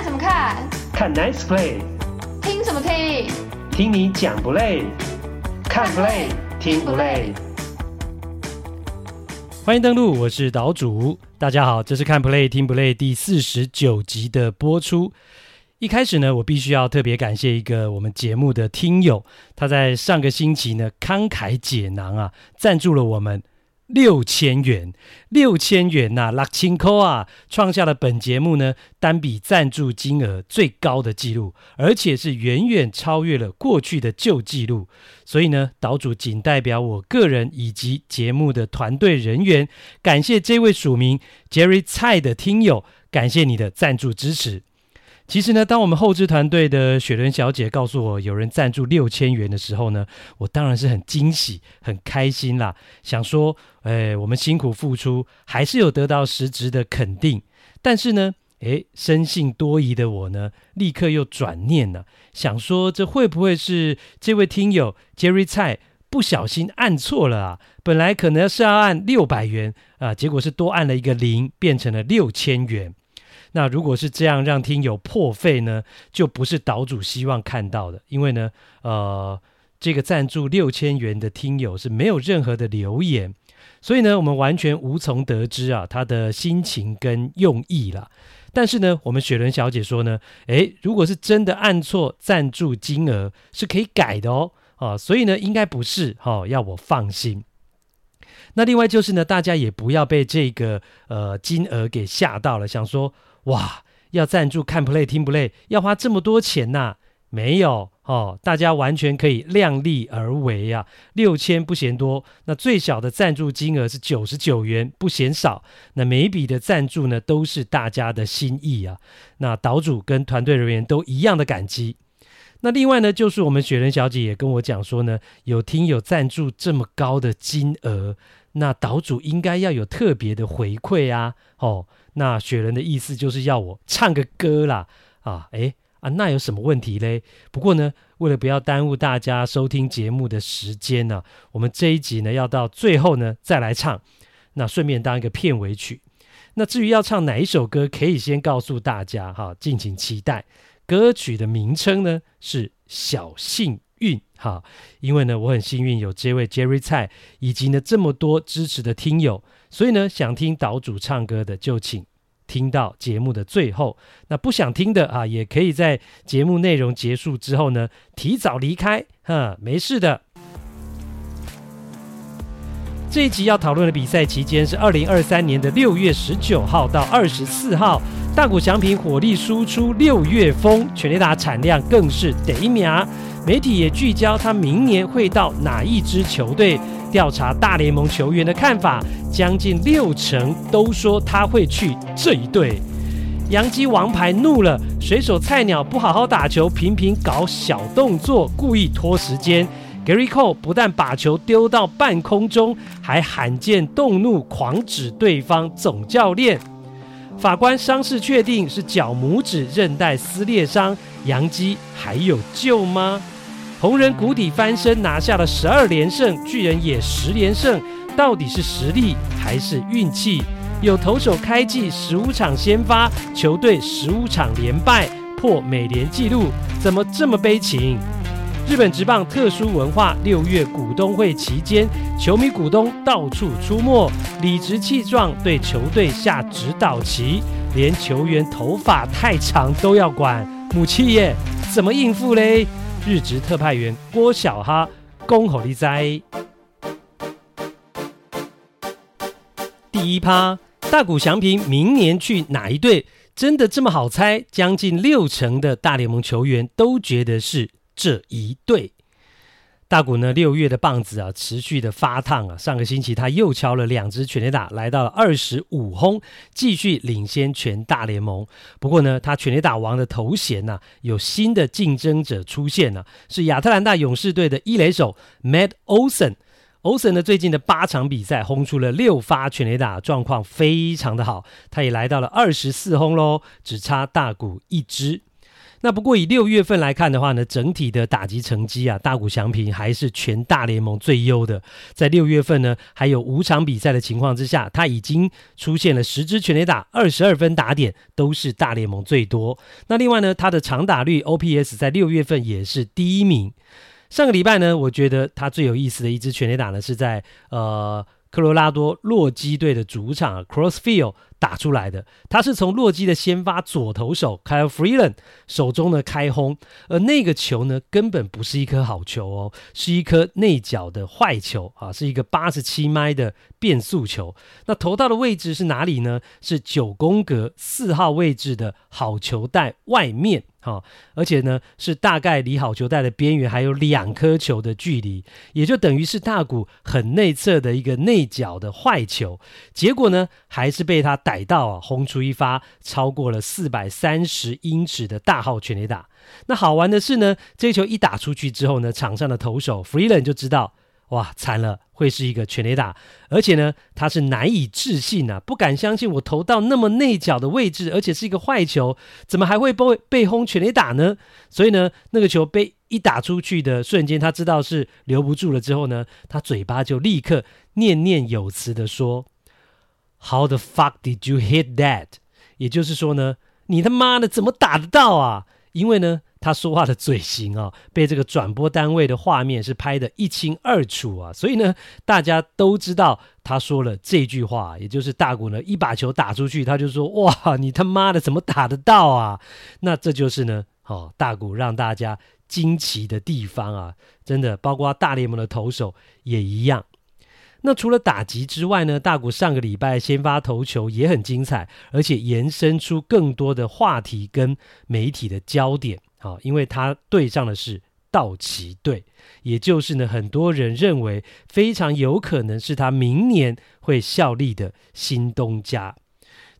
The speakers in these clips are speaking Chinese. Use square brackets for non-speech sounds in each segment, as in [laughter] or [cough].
看什么看？看 Nice Play。听什么听？听你讲不累？看 Play 听不累？欢迎登录，我是岛主。大家好，这是看 Play 听不累第四十九集的播出。一开始呢，我必须要特别感谢一个我们节目的听友，他在上个星期呢慷慨解囊啊，赞助了我们。六千元，六千元呐、啊，六千块啊，创下了本节目呢单笔赞助金额最高的纪录，而且是远远超越了过去的旧纪录。所以呢，岛主仅代表我个人以及节目的团队人员，感谢这位署名 Jerry 蔡的听友，感谢你的赞助支持。其实呢，当我们后置团队的雪伦小姐告诉我有人赞助六千元的时候呢，我当然是很惊喜、很开心啦。想说，哎，我们辛苦付出，还是有得到实质的肯定。但是呢，哎，生性多疑的我呢，立刻又转念了，想说这会不会是这位听友 Jerry 蔡不小心按错了啊？本来可能是要按六百元啊，结果是多按了一个零，变成了六千元。那如果是这样让听友破费呢，就不是岛主希望看到的，因为呢，呃，这个赞助六千元的听友是没有任何的留言，所以呢，我们完全无从得知啊他的心情跟用意啦。但是呢，我们雪伦小姐说呢，诶，如果是真的按错赞助金额是可以改的哦，啊，所以呢，应该不是哈，要我放心。那另外就是呢，大家也不要被这个呃金额给吓到了，想说。哇，要赞助看 play 听不累，要花这么多钱呐、没有哦，大家完全可以量力而为啊。六千不嫌多，那最小的赞助金额是九十九元，不嫌少。那每一笔的赞助呢，都是大家的心意啊。那岛主跟团队人员都一样的感激。那另外呢，就是我们雪人小姐也跟我讲说呢，有听友赞助这么高的金额，那岛主应该要有特别的回馈啊，哦。那雪人的意思就是要我唱个歌啦，啊，诶啊，那有什么问题嘞？不过呢，为了不要耽误大家收听节目的时间呢，我们这一集呢要到最后呢再来唱，那顺便当一个片尾曲。那至于要唱哪一首歌，可以先告诉大家哈，敬请期待。歌曲的名称呢是《小幸运》哈，因为呢我很幸运有这位 Jerry 蔡以及呢这么多支持的听友。所以呢，想听岛主唱歌的，就请听到节目的最后。那不想听的啊，也可以在节目内容结束之后呢，提早离开，哈，没事的。这一集要讨论的比赛期间是二零二三年的六月十九号到二十四号，大谷翔平火力输出六月风，全垒打产量更是第一名。媒体也聚焦他明年会到哪一支球队。调查大联盟球员的看法，将近六成都说他会去这一队。洋基王牌怒了，水手菜鸟不好好打球，频频搞小动作，故意拖时间。Gary Cole 不但把球丢到半空中，还罕见动怒，狂指对方总教练。法官伤势确定是脚拇指韧带撕裂伤，杨基还有救吗？红人谷底翻身拿下了十二连胜，巨人也十连胜，到底是实力还是运气？有投手开季十五场先发，球队十五场连败，破美联纪录，怎么这么悲情？日本职棒特殊文化，六月股东会期间，球迷股东到处出没，理直气壮对球队下指导棋，连球员头发太长都要管，母企业怎么应付嘞？日职特派员郭小哈，恭候你哉第一趴。大谷翔平明年去哪一队？真的这么好猜？将近六成的大联盟球员都觉得是这一队。大谷呢，六月的棒子啊，持续的发烫啊。上个星期他又敲了两支全垒打，来到了二十五轰，继续领先全大联盟。不过呢，他全垒打王的头衔呢、有新的竞争者出现了、是亚特兰大勇士队的一垒手 Matt Olson。Olson 呢，最近的八场比赛轰出了六发全垒打，状况非常的好。他也来到了二十四轰喽，只差大谷一支。那不过以六月份来看的话呢，整体的打击成绩啊，大谷翔平还是全大联盟最优的。在六月份呢，还有五场比赛的情况之下，他已经出现了十支全垒打，二十二分打点，都是大联盟最多。那另外呢，他的长打率 OPS 在六月份也是第一名。上个礼拜呢，我觉得他最有意思的一支全垒打呢，是在呃。科罗拉多洛基队的主场 Crossfield 打出来的，他是从洛基的先发左投手 Kyle Freeland 手中的开轰，而那个球呢，根本不是一颗好球哦，是一颗内角的坏球啊，是一个八十七迈的变速球。那投到的位置是哪里呢？是九宫格四号位置的好球带外面。好，而且呢，是大概离好球带的边缘还有两颗球的距离，也就等于是大谷很内侧的一个内角的坏球，结果呢，还是被他逮到啊，轰出一发超过了四百三十英尺的大号全垒打。那好玩的是呢，这球一打出去之后呢，场上的投手 Freeland 就知道。哇，惨了，会是一个全垒打，而且呢，他是难以置信啊，不敢相信我投到那么内角的位置，而且是一个坏球，怎么还会被被轰全垒打呢？所以呢，那个球被一打出去的瞬间，他知道是留不住了之后呢，他嘴巴就立刻念念有词的说：“How the fuck did you hit that？” 也就是说呢，你他妈的怎么打得到啊？因为呢。他说话的嘴型啊，被这个转播单位的画面是拍得一清二楚啊，所以呢，大家都知道他说了这句话，也就是大谷呢一把球打出去，他就说：“哇，你他妈的怎么打得到啊？”那这就是呢，哦，大谷让大家惊奇的地方啊，真的，包括大联盟的投手也一样。那除了打击之外呢，大谷上个礼拜先发投球也很精彩，而且延伸出更多的话题跟媒体的焦点。好，因为他对上的是道奇队，也就是呢，很多人认为非常有可能是他明年会效力的新东家。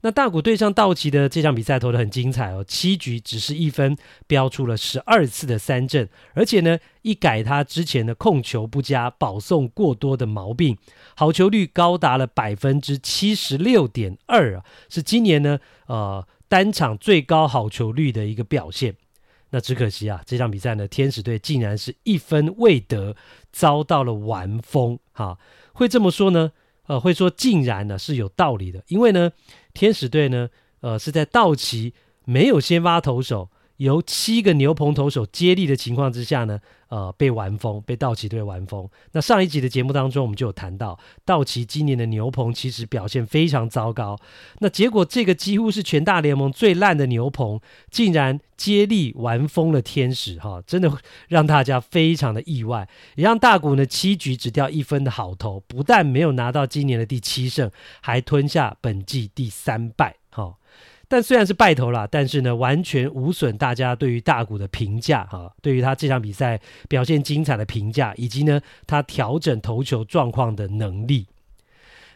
那大谷对上道奇的这场比赛投得很精彩哦，七局只是一分，飙出了十二次的三振，而且呢，一改他之前的控球不佳、保送过多的毛病，好球率高达了百分之七十六点二啊，是今年呢，呃，单场最高好球率的一个表现。那只可惜啊，这场比赛呢，天使队竟然是一分未得，遭到了完封。哈，会这么说呢？呃，会说竟然呢是有道理的，因为呢，天使队呢，呃，是在道奇没有先发投手，由七个牛棚投手接力的情况之下呢，呃，被完封，被道奇队完封。那上一集的节目当中，我们就有谈到，道奇今年的牛棚其实表现非常糟糕。那结果，这个几乎是全大联盟最烂的牛棚，竟然接力完封了天使，哈，真的让大家非常的意外，也让大谷呢七局只掉一分的好投，不但没有拿到今年的第七胜，还吞下本季第三败，但虽然是败投了，但是呢，完全无损大家对于大谷的评价哈，对于他这场比赛表现精彩的评价，以及呢他调整投球状况的能力。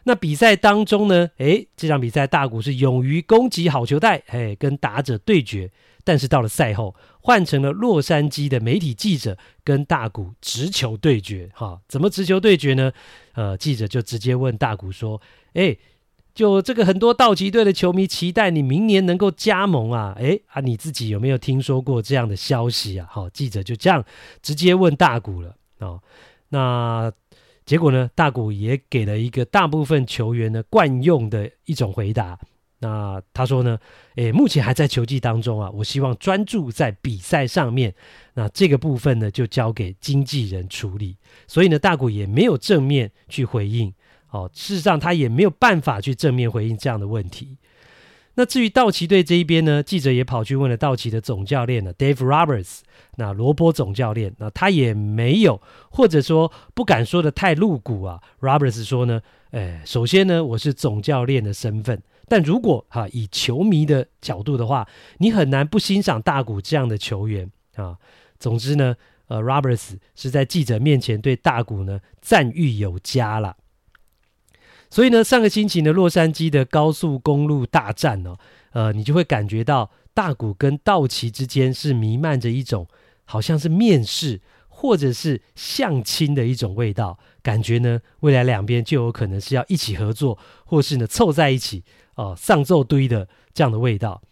那比赛当中呢，诶，这场比赛大谷是勇于攻击好球带，诶，跟打者对决。但是到了赛后，换成了洛杉矶的媒体记者跟大谷直球对决，哈，怎么直球对决呢？呃，记者就直接问大谷说，诶。就这个，很多道奇队的球迷期待你明年能够加盟啊！诶啊，你自己有没有听说过这样的消息啊？好，记者就这样直接问大谷了哦。那结果呢？大谷也给了一个大部分球员呢惯用的一种回答。那他说呢，诶，目前还在球季当中啊，我希望专注在比赛上面。那这个部分呢，就交给经纪人处理。所以呢，大谷也没有正面去回应。哦，事实上他也没有办法去正面回应这样的问题。那至于道奇队这一边呢，记者也跑去问了道奇的总教练呢，Dave Roberts，那罗波总教练，那他也没有，或者说不敢说的太露骨啊。Roberts 说呢，哎，首先呢，我是总教练的身份，但如果哈、以球迷的角度的话，你很难不欣赏大谷这样的球员啊。总之呢，呃，Roberts 是在记者面前对大谷呢赞誉有加了。所以呢，上个星期呢，洛杉矶的高速公路大战哦，呃，你就会感觉到大谷跟道奇之间是弥漫着一种好像是面试或者是相亲的一种味道，感觉呢，未来两边就有可能是要一起合作，或是呢凑在一起哦、上奏堆的这样的味道。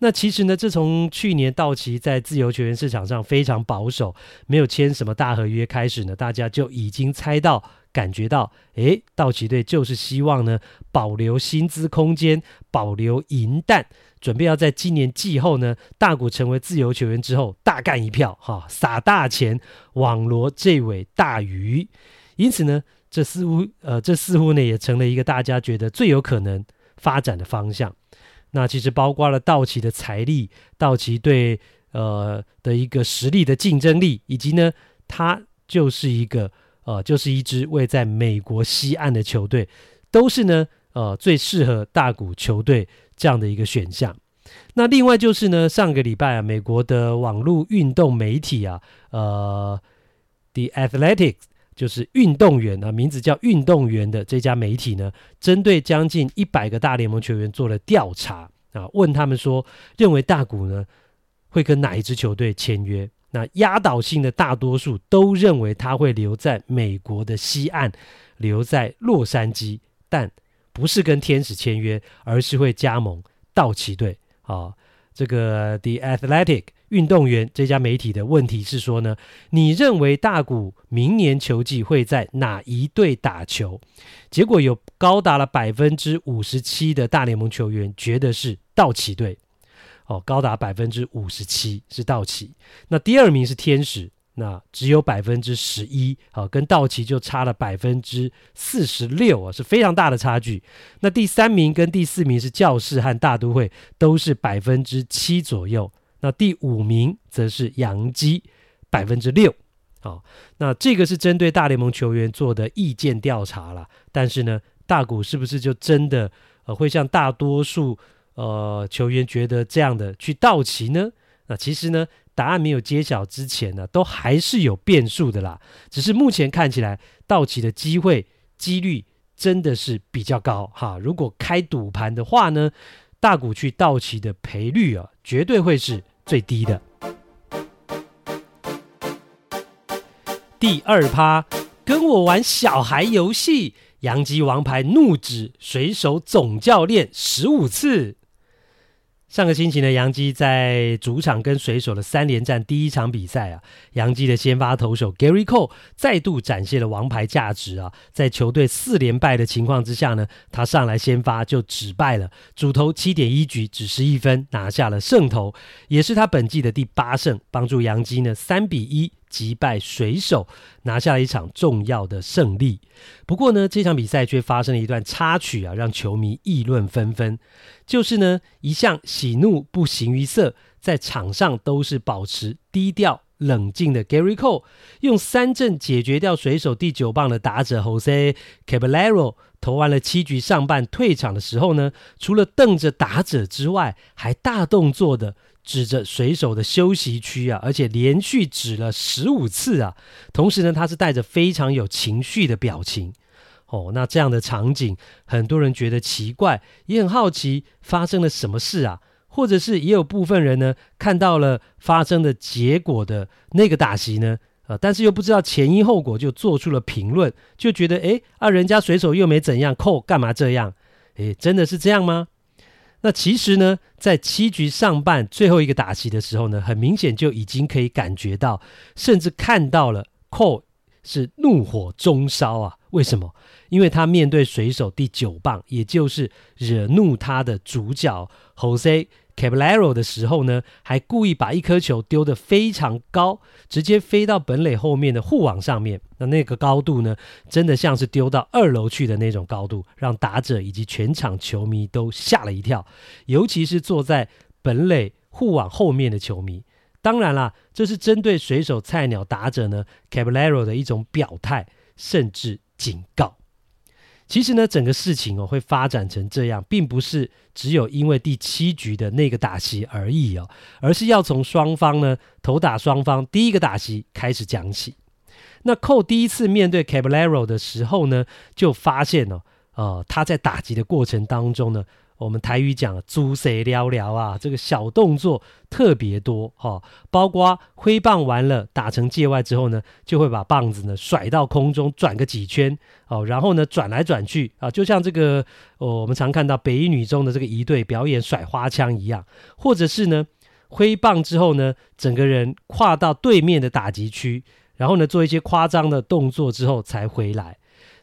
那其实呢，自从去年道奇在自由球员市场上非常保守，没有签什么大合约开始呢，大家就已经猜到、感觉到，诶，道奇队就是希望呢保留薪资空间，保留银弹，准备要在今年季后呢，大谷成为自由球员之后，大干一票，哈，撒大钱网罗这尾大鱼。因此呢，这似乎，呃，这似乎呢也成了一个大家觉得最有可能发展的方向。那其实包括了道奇的财力，道奇队呃的一个实力的竞争力，以及呢，它就是一个呃就是一支位在美国西岸的球队，都是呢呃最适合大谷球队这样的一个选项。那另外就是呢，上个礼拜啊，美国的网络运动媒体啊，呃，The Athletics。就是运动员啊，名字叫运动员的这家媒体呢，针对将近一百个大联盟球员做了调查啊，问他们说，认为大谷呢会跟哪一支球队签约？那压倒性的大多数都认为他会留在美国的西岸，留在洛杉矶，但不是跟天使签约，而是会加盟道奇队啊。这个 The Athletic。运动员这家媒体的问题是说呢，你认为大谷明年球季会在哪一队打球？结果有高达了百分之五十七的大联盟球员觉得是道奇队，哦，高达百分之五十七是道奇。那第二名是天使，那只有百分之十一，好，跟道奇就差了百分之四十六啊，是非常大的差距。那第三名跟第四名是教士和大都会，都是百分之七左右。那第五名则是洋基，百分之六。好，那这个是针对大联盟球员做的意见调查了。但是呢，大谷是不是就真的呃会像大多数呃球员觉得这样的去道奇呢？那其实呢，答案没有揭晓之前呢，都还是有变数的啦。只是目前看起来，道奇的机会几率真的是比较高哈。如果开赌盘的话呢，大谷去道奇的赔率啊，绝对会是最低的。第二趴，跟我玩小孩游戏，洋基王牌怒指水手总教练十五次。上个星期呢，杨基在主场跟水手的三连战第一场比赛啊，杨基的先发投手 Gary Cole 再度展现了王牌价值啊，在球队四连败的情况之下呢，他上来先发就只败了，主投七点一局只失一分，拿下了胜投，也是他本季的第八胜，帮助杨基呢三比一。击败水手，拿下了一场重要的胜利。不过呢，这场比赛却发生了一段插曲啊，让球迷议论纷纷。就是呢，一向喜怒不形于色，在场上都是保持低调冷静的 Gary Cole，用三振解决掉水手第九棒的打者 Jose Caballero，投完了七局上半退场的时候呢，除了瞪着打者之外，还大动作的。指着水手的休息区啊，而且连续指了十五次啊。同时呢，他是带着非常有情绪的表情。哦，那这样的场景，很多人觉得奇怪，也很好奇发生了什么事啊？或者是也有部分人呢，看到了发生的结果的那个打席呢，呃，但是又不知道前因后果，就做出了评论，就觉得诶啊，人家水手又没怎样，扣干嘛这样？诶，真的是这样吗？那其实呢，在七局上半最后一个打席的时候呢，很明显就已经可以感觉到，甚至看到了寇是怒火中烧啊！为什么？因为他面对水手第九棒，也就是惹怒他的主角 Jose。Caballero 的时候呢，还故意把一颗球丢得非常高，直接飞到本垒后面的护网上面。那那个高度呢，真的像是丢到二楼去的那种高度，让打者以及全场球迷都吓了一跳。尤其是坐在本垒护网后面的球迷。当然啦，这是针对水手菜鸟打者呢，Caballero 的一种表态，甚至警告。其实呢，整个事情哦会发展成这样，并不是只有因为第七局的那个打席而已哦，而是要从双方呢投打双方第一个打席开始讲起。那寇第一次面对 Caballero 的时候呢，就发现哦，呃，他在打击的过程当中呢，我们台语讲“猪谁聊聊”啊，这个小动作特别多哈、哦，包括挥棒完了打成界外之后呢，就会把棒子呢甩到空中转个几圈哦，然后呢转来转去啊，就像这个哦，我们常看到北一女中的这个一队表演甩花枪一样，或者是呢挥棒之后呢，整个人跨到对面的打击区，然后呢做一些夸张的动作之后才回来。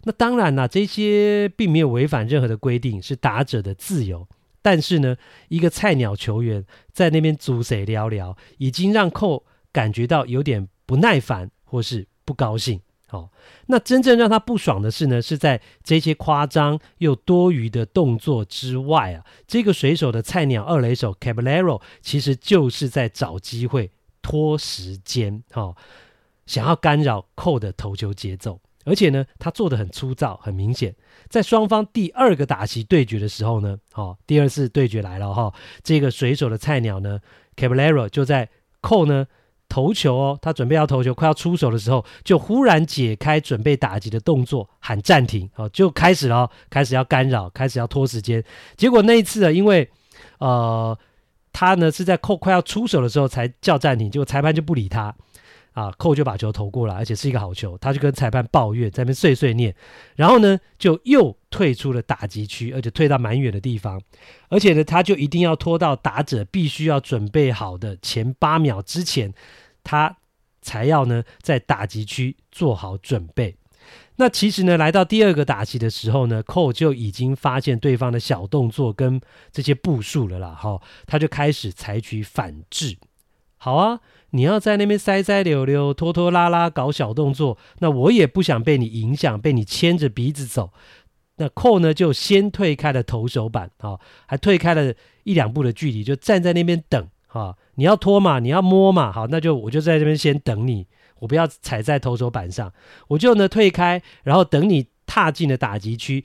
那当然啦，这些并没有违反任何的规定，是打者的自由。但是呢，一个菜鸟球员在那边组谁聊聊，已经让寇感觉到有点不耐烦或是不高兴。哦，那真正让他不爽的是呢，是在这些夸张又多余的动作之外啊，这个水手的菜鸟二垒手 Caballero 其实就是在找机会拖时间，哦，想要干扰寇的投球节奏。而且呢，他做的很粗糙，很明显。在双方第二个打席对决的时候呢，哦，第二次对决来了哈、哦，这个水手的菜鸟呢，Caballero 就在扣呢投球哦，他准备要投球，快要出手的时候，就忽然解开准备打击的动作，喊暂停，哦，就开始了，开始要干扰，开始要拖时间。结果那一次啊，因为呃，他呢是在扣快要出手的时候才叫暂停，结果裁判就不理他。啊，寇就把球投过来，而且是一个好球，他就跟裁判抱怨，在那边碎碎念，然后呢，就又退出了打击区，而且退到蛮远的地方，而且呢，他就一定要拖到打者必须要准备好的前八秒之前，他才要呢在打击区做好准备。那其实呢，来到第二个打击的时候呢，寇就已经发现对方的小动作跟这些步数了啦，哈，他就开始采取反制。好啊，你要在那边塞塞溜溜、拖拖拉拉搞小动作，那我也不想被你影响，被你牵着鼻子走。那寇呢，就先退开了投手板啊，还退开了一两步的距离，就站在那边等啊。你要拖嘛，你要摸嘛，好，那就我就在这边先等你，我不要踩在投手板上，我就呢退开，然后等你踏进了打击区，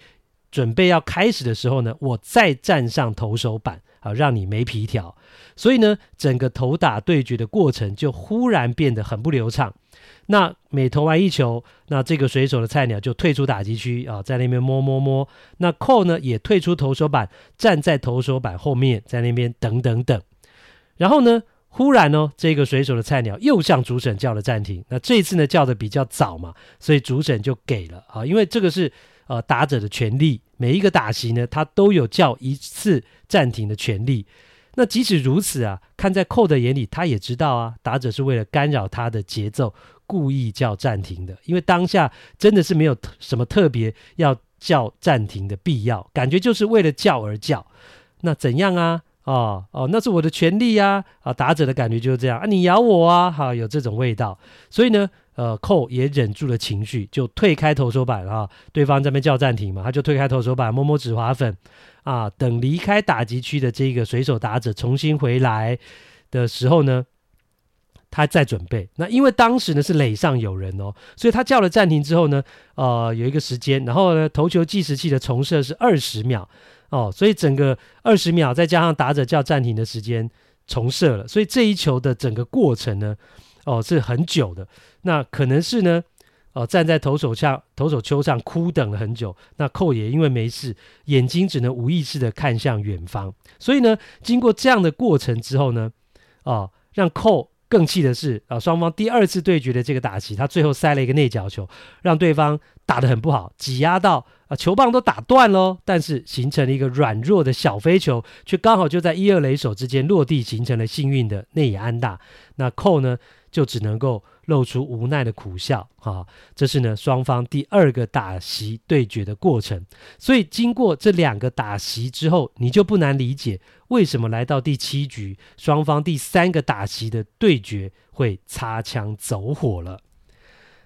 准备要开始的时候呢，我再站上投手板。好，让你没皮条，所以呢，整个投打对决的过程就忽然变得很不流畅。那每投完一球，那这个水手的菜鸟就退出打击区啊，在那边摸摸摸。那寇呢也退出投手板，站在投手板后面，在那边等等等。然后呢，忽然呢，这个水手的菜鸟又向主审叫了暂停。那这次呢叫的比较早嘛，所以主审就给了啊，因为这个是呃打者的权利。每一个打席呢，他都有叫一次暂停的权利。那即使如此啊，看在寇的眼里，他也知道啊，打者是为了干扰他的节奏，故意叫暂停的。因为当下真的是没有什么特别要叫暂停的必要，感觉就是为了叫而叫。那怎样啊？哦哦，那是我的权利呀！啊，打者的感觉就是这样啊，你咬我啊，哈，有这种味道。所以呢。呃，寇也忍住了情绪，就退开投手板啊。对方这边叫暂停嘛，他就退开投手板，摸摸止滑粉啊。等离开打击区的这个水手打者重新回来的时候呢，他再准备。那因为当时呢是垒上有人哦，所以他叫了暂停之后呢，呃，有一个时间，然后呢投球计时器的重设是二十秒哦，所以整个二十秒再加上打者叫暂停的时间重设了，所以这一球的整个过程呢。哦，是很久的，那可能是呢，哦，站在投手上投手丘上哭等了很久。那寇也因为没事，眼睛只能无意识的看向远方。所以呢，经过这样的过程之后呢，哦，让寇更气的是，啊，双方第二次对决的这个打击，他最后塞了一个内角球，让对方打得很不好，挤压到啊球棒都打断喽，但是形成了一个软弱的小飞球，却刚好就在一二垒手之间落地，形成了幸运的内野安打。那寇呢，就只能够露出无奈的苦笑，啊，这是呢双方第二个打席对决的过程。所以经过这两个打席之后，你就不难理解为什么来到第七局，双方第三个打席的对决会擦枪走火了。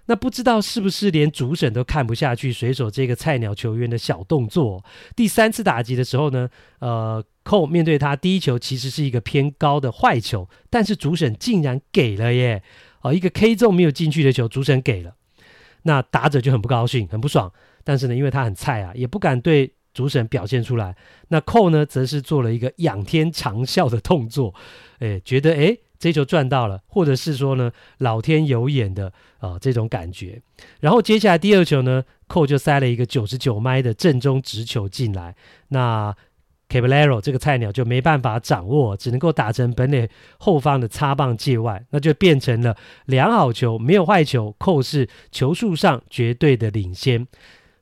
那不知道是不是连主审都看不下去水手这个菜鸟球员的小动作？第三次打击的时候呢，呃。寇面对他第一球其实是一个偏高的坏球，但是主审竟然给了耶！哦，一个 K 中没有进去的球，主审给了，那打者就很不高兴，很不爽。但是呢，因为他很菜啊，也不敢对主审表现出来。那寇呢，则是做了一个仰天长啸的动作，诶，觉得诶，这球赚到了，或者是说呢，老天有眼的啊、呃，这种感觉。然后接下来第二球呢，寇就塞了一个九十九迈的正中直球进来，那。Caballero 这个菜鸟就没办法掌握，只能够打成本垒后方的擦棒界外，那就变成了良好球，没有坏球，扣是球数上绝对的领先。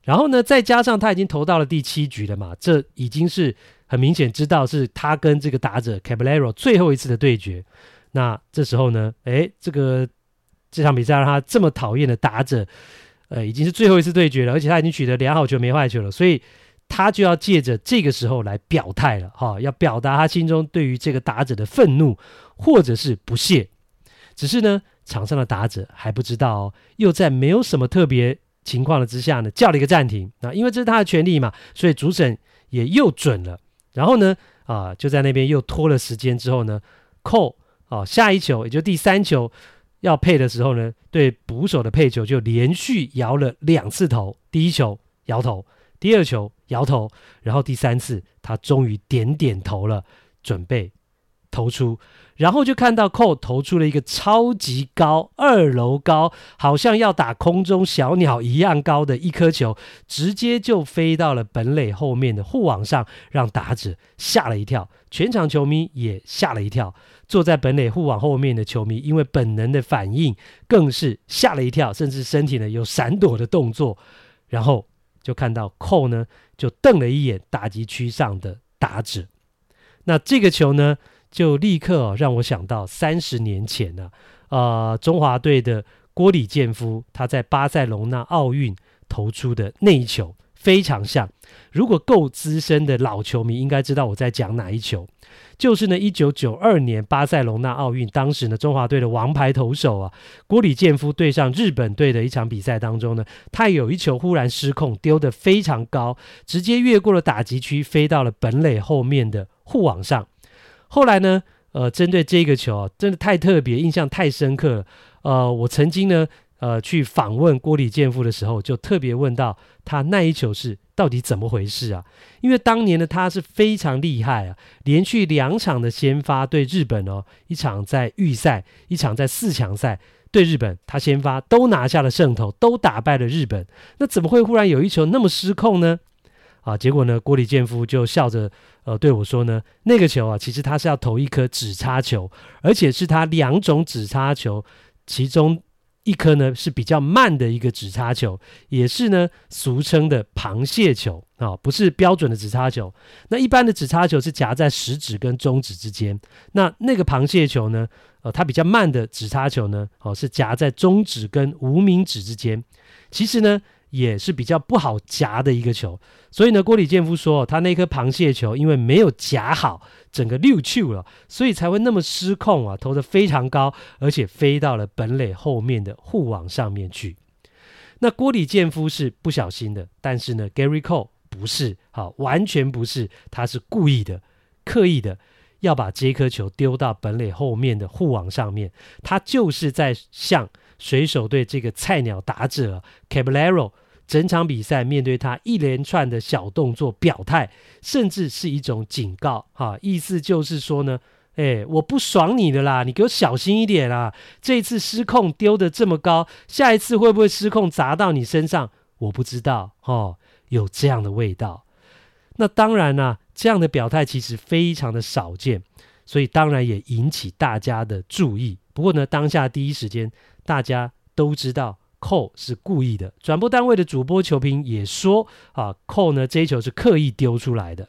然后呢，再加上他已经投到了第七局了嘛，这已经是很明显知道是他跟这个打者 Caballero 最后一次的对决。那这时候呢，诶，这个这场比赛让他这么讨厌的打者，呃，已经是最后一次对决了，而且他已经取得良好球没坏球了，所以。他就要借着这个时候来表态了，哈，要表达他心中对于这个打者的愤怒或者是不屑。只是呢，场上的打者还不知道哦，又在没有什么特别情况的之下呢，叫了一个暂停啊，因为这是他的权利嘛，所以主审也又准了。然后呢，啊，就在那边又拖了时间之后呢，扣啊，下一球也就第三球要配的时候呢，对捕手的配球就连续摇了两次头，第一球摇头。第二球摇头，然后第三次他终于点点头了，准备投出，然后就看到寇投出了一个超级高，二楼高，好像要打空中小鸟一样高的一颗球，直接就飞到了本垒后面的护网上，让打者吓了一跳，全场球迷也吓了一跳，坐在本垒护网后面的球迷因为本能的反应更是吓了一跳，甚至身体呢有闪躲的动作，然后。就看到寇呢，就瞪了一眼打击区上的打者，那这个球呢，就立刻、让我想到三十年前呢、啊，呃，中华队的郭李建夫他在巴塞隆那奥运投出的那一球。非常像，如果够资深的老球迷应该知道我在讲哪一球，就是呢，一九九二年巴塞隆纳奥运，当时呢，中华队的王牌投手啊，郭李建夫对上日本队的一场比赛当中呢，他有一球忽然失控，丢得非常高，直接越过了打击区，飞到了本垒后面的护网上。后来呢，呃，针对这个球啊，真的太特别，印象太深刻了。呃，我曾经呢。呃，去访问郭李健夫的时候，就特别问到他那一球是到底怎么回事啊？因为当年的他是非常厉害啊，连续两场的先发对日本哦，一场在预赛，一场在四强赛对日本，他先发都拿下了胜投，都打败了日本。那怎么会忽然有一球那么失控呢？啊，结果呢，郭李健夫就笑着呃对我说呢，那个球啊，其实他是要投一颗纸叉球，而且是他两种纸叉球其中。一颗呢是比较慢的一个指插球，也是呢俗称的螃蟹球啊、哦，不是标准的指插球。那一般的指插球是夹在食指跟中指之间，那那个螃蟹球呢，呃，它比较慢的指插球呢，哦，是夹在中指跟无名指之间。其实呢。也是比较不好夹的一个球，所以呢，郭里建夫说，他那颗螃蟹球因为没有夹好，整个溜球了，所以才会那么失控啊，投得非常高，而且飞到了本垒后面的护网上面去。那郭里建夫是不小心的，但是呢，Gary Cole 不是，好，完全不是，他是故意的，刻意的要把这颗球丢到本垒后面的护网上面，他就是在向水手队这个菜鸟打者 Caballero。整场比赛面对他一连串的小动作表态，甚至是一种警告，哈，意思就是说呢，哎，我不爽你的啦，你给我小心一点啦，这一次失控丢的这么高，下一次会不会失控砸到你身上？我不知道，哦，有这样的味道。那当然啦，这样的表态其实非常的少见，所以当然也引起大家的注意。不过呢，当下第一时间大家都知道。扣是故意的，转播单位的主播球评也说啊，扣呢这一球是刻意丢出来的。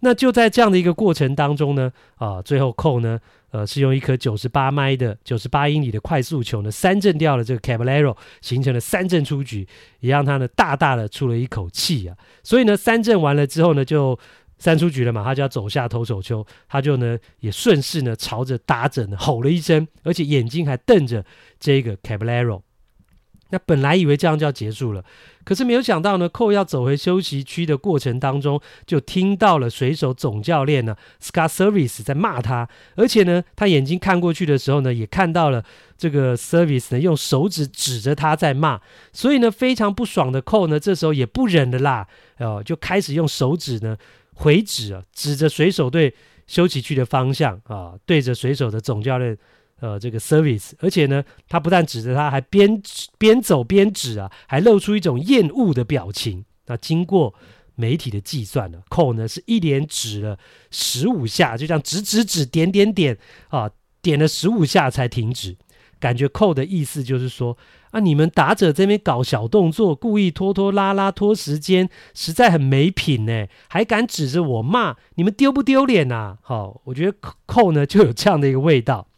那就在这样的一个过程当中呢，啊，最后扣呢，呃，是用一颗九十八迈的九十八英里的快速球呢，三振掉了这个 Cabalero，形成了三振出局，也让他呢大大的出了一口气啊。所以呢，三振完了之后呢，就三出局了嘛，他就要走下投手丘，他就呢也顺势呢朝着打者呢吼了一声，而且眼睛还瞪着这个 Cabalero。那本来以为这样就要结束了，可是没有想到呢，寇要走回休息区的过程当中，就听到了水手总教练呢，Scott Service 在骂他，而且呢，他眼睛看过去的时候呢，也看到了这个 Service 呢用手指指着他在骂，所以呢，非常不爽的寇呢，这时候也不忍了啦，哦，就开始用手指呢回指啊，指着水手队休息区的方向啊，对着水手的总教练。呃，这个 service，而且呢，他不但指着他，还边边走边指啊，还露出一种厌恶的表情。那经过媒体的计算呢，寇呢是一连指了十五下，就这样指指指点点点啊，点了十五下才停止。感觉寇的意思就是说啊，你们打者这边搞小动作，故意拖拖拉拉拖时间，实在很没品呢，还敢指着我骂，你们丢不丢脸呐？好，我觉得寇呢就有这样的一个味道。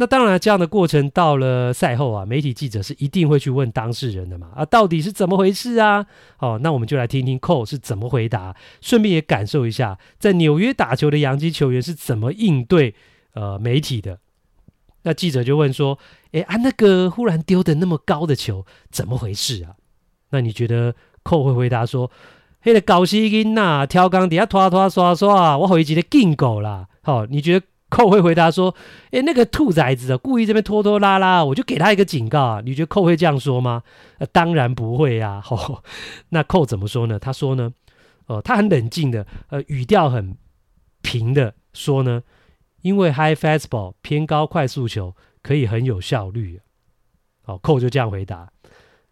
那当然，这样的过程到了赛后啊，媒体记者是一定会去问当事人的嘛，啊，到底是怎么回事啊？好，那我们就来听听寇是怎么回答，顺便也感受一下在纽约打球的洋基球员是怎么应对呃媒体的。那记者就问说：“哎啊，那个忽然丢的那么高的球，怎么回事啊？”那你觉得寇会回答说：“嘿，个高希音呐，跳钢底下拖拖刷刷，我回击的进狗啦。”好，你觉得寇会回答说：“哎，那个兔崽子啊，故意这边拖拖拉拉，我就给他一个警告啊。”你觉得寇会这样说吗？呃，当然不会呀。[laughs] 好，那寇怎么说呢？他说呢，呃，他很冷静的，呃，语调很平的说呢。因为 high fastball 偏高快速球可以很有效率，好，寇就这样回答。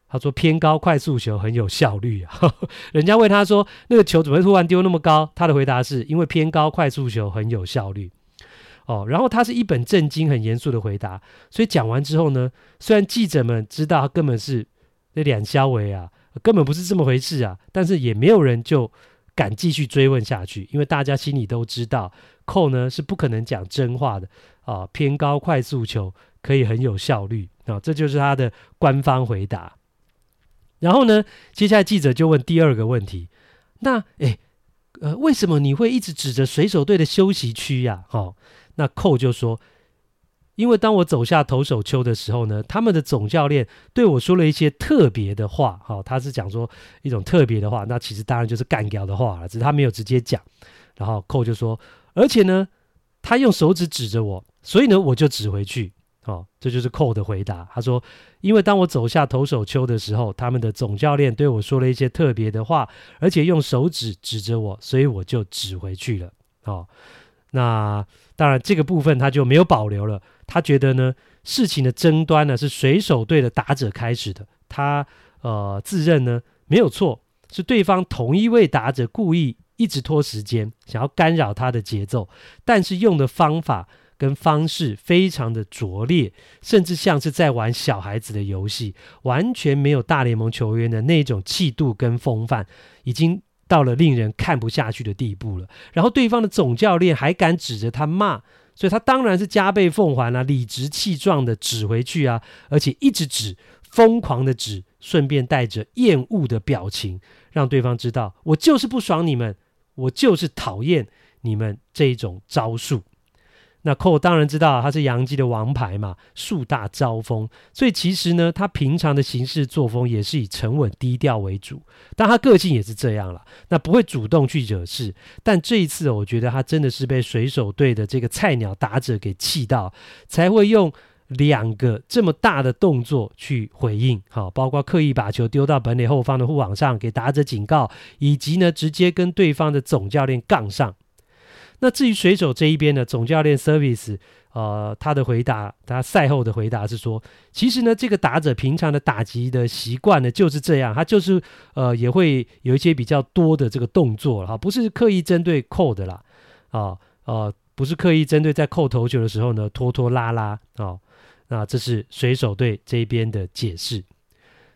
他说偏高快速球很有效率啊。[laughs] 人家问他说那个球怎么会突然丢那么高？他的回答是因为偏高快速球很有效率。哦，然后他是一本正经、很严肃的回答。所以讲完之后呢，虽然记者们知道他根本是那两肖维啊，根本不是这么回事啊，但是也没有人就敢继续追问下去，因为大家心里都知道。寇呢是不可能讲真话的啊，偏高快速球可以很有效率啊，这就是他的官方回答。然后呢，接下来记者就问第二个问题：那诶，呃，为什么你会一直指着水手队的休息区呀？哦，那寇就说：因为当我走下投手丘的时候呢，他们的总教练对我说了一些特别的话。好，他是讲说一种特别的话，那其实当然就是干掉的话了，只是他没有直接讲。然后寇就说。而且呢，他用手指指着我，所以呢，我就指回去。哦，这就是寇的回答。他说：“因为当我走下投手丘的时候，他们的总教练对我说了一些特别的话，而且用手指指着我，所以我就指回去了。”哦，那当然这个部分他就没有保留了。他觉得呢，事情的争端呢是水手队的打者开始的。他呃自认呢没有错，是对方同一位打者故意。一直拖时间，想要干扰他的节奏，但是用的方法跟方式非常的拙劣，甚至像是在玩小孩子的游戏，完全没有大联盟球员的那种气度跟风范，已经到了令人看不下去的地步了。然后对方的总教练还敢指着他骂，所以他当然是加倍奉还啊，理直气壮的指回去啊，而且一直指，疯狂的指，顺便带着厌恶的表情，让对方知道我就是不爽你们。我就是讨厌你们这种招数。那寇当然知道他是洋基的王牌嘛，树大招风，所以其实呢，他平常的行事作风也是以沉稳低调为主。但他个性也是这样了，那不会主动去惹事。但这一次，我觉得他真的是被水手队的这个菜鸟打者给气到，才会用。两个这么大的动作去回应，好，包括刻意把球丢到本垒后方的护网上，给打者警告，以及呢直接跟对方的总教练杠上。那至于水手这一边呢，总教练 Service，呃，他的回答，他赛后的回答是说，其实呢，这个打者平常的打击的习惯呢就是这样，他就是呃也会有一些比较多的这个动作哈，不是刻意针对扣的啦，啊呃，不是刻意针对在扣投球的时候呢拖拖拉拉啊。那这是水手队这一边的解释，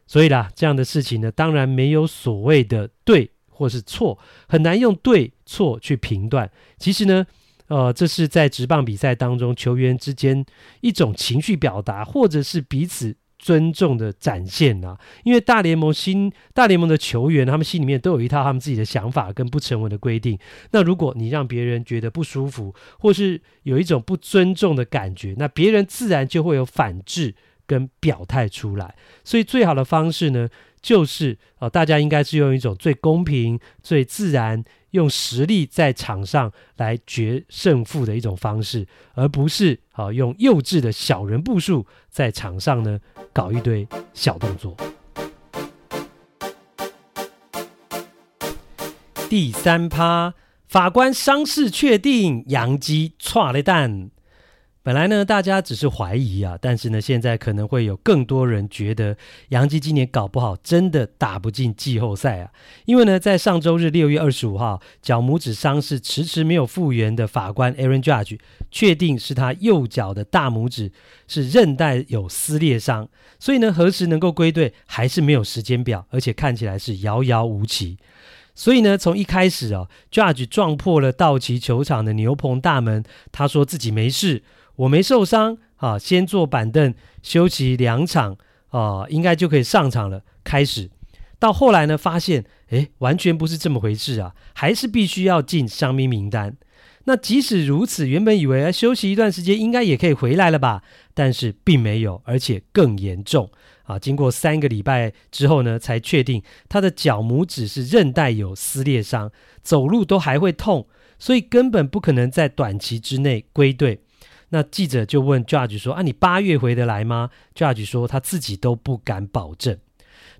所以啦，这样的事情呢，当然没有所谓的对或是错，很难用对错去评断。其实呢，呃，这是在职棒比赛当中球员之间一种情绪表达，或者是彼此。尊重的展现啊，因为大联盟新大联盟的球员，他们心里面都有一套他们自己的想法跟不成文的规定。那如果你让别人觉得不舒服，或是有一种不尊重的感觉，那别人自然就会有反制跟表态出来。所以最好的方式呢，就是呃，大家应该是用一种最公平、最自然。用实力在场上来决胜负的一种方式，而不是啊用幼稚的小人步数在场上呢搞一堆小动作。第三趴，法官伤势确定，杨基剉咧等。本来呢，大家只是怀疑啊，但是呢，现在可能会有更多人觉得杨基今年搞不好真的打不进季后赛啊。因为呢，在上周日六月二十五号，脚拇指伤势迟迟没有复原的法官 Aaron Judge 确定是他右脚的大拇指是韧带有撕裂伤，所以呢，何时能够归队还是没有时间表，而且看起来是遥遥无期。所以呢，从一开始啊，Judge 撞破了道奇球场的牛棚大门，他说自己没事。我没受伤啊，先坐板凳休息两场啊，应该就可以上场了。开始到后来呢，发现诶，完全不是这么回事啊，还是必须要进伤兵名单。那即使如此，原本以为啊休息一段时间应该也可以回来了吧，但是并没有，而且更严重啊。经过三个礼拜之后呢，才确定他的脚拇指是韧带有撕裂伤，走路都还会痛，所以根本不可能在短期之内归队。那记者就问 Judge 说：“啊，你八月回得来吗？”Judge 说：“他自己都不敢保证。”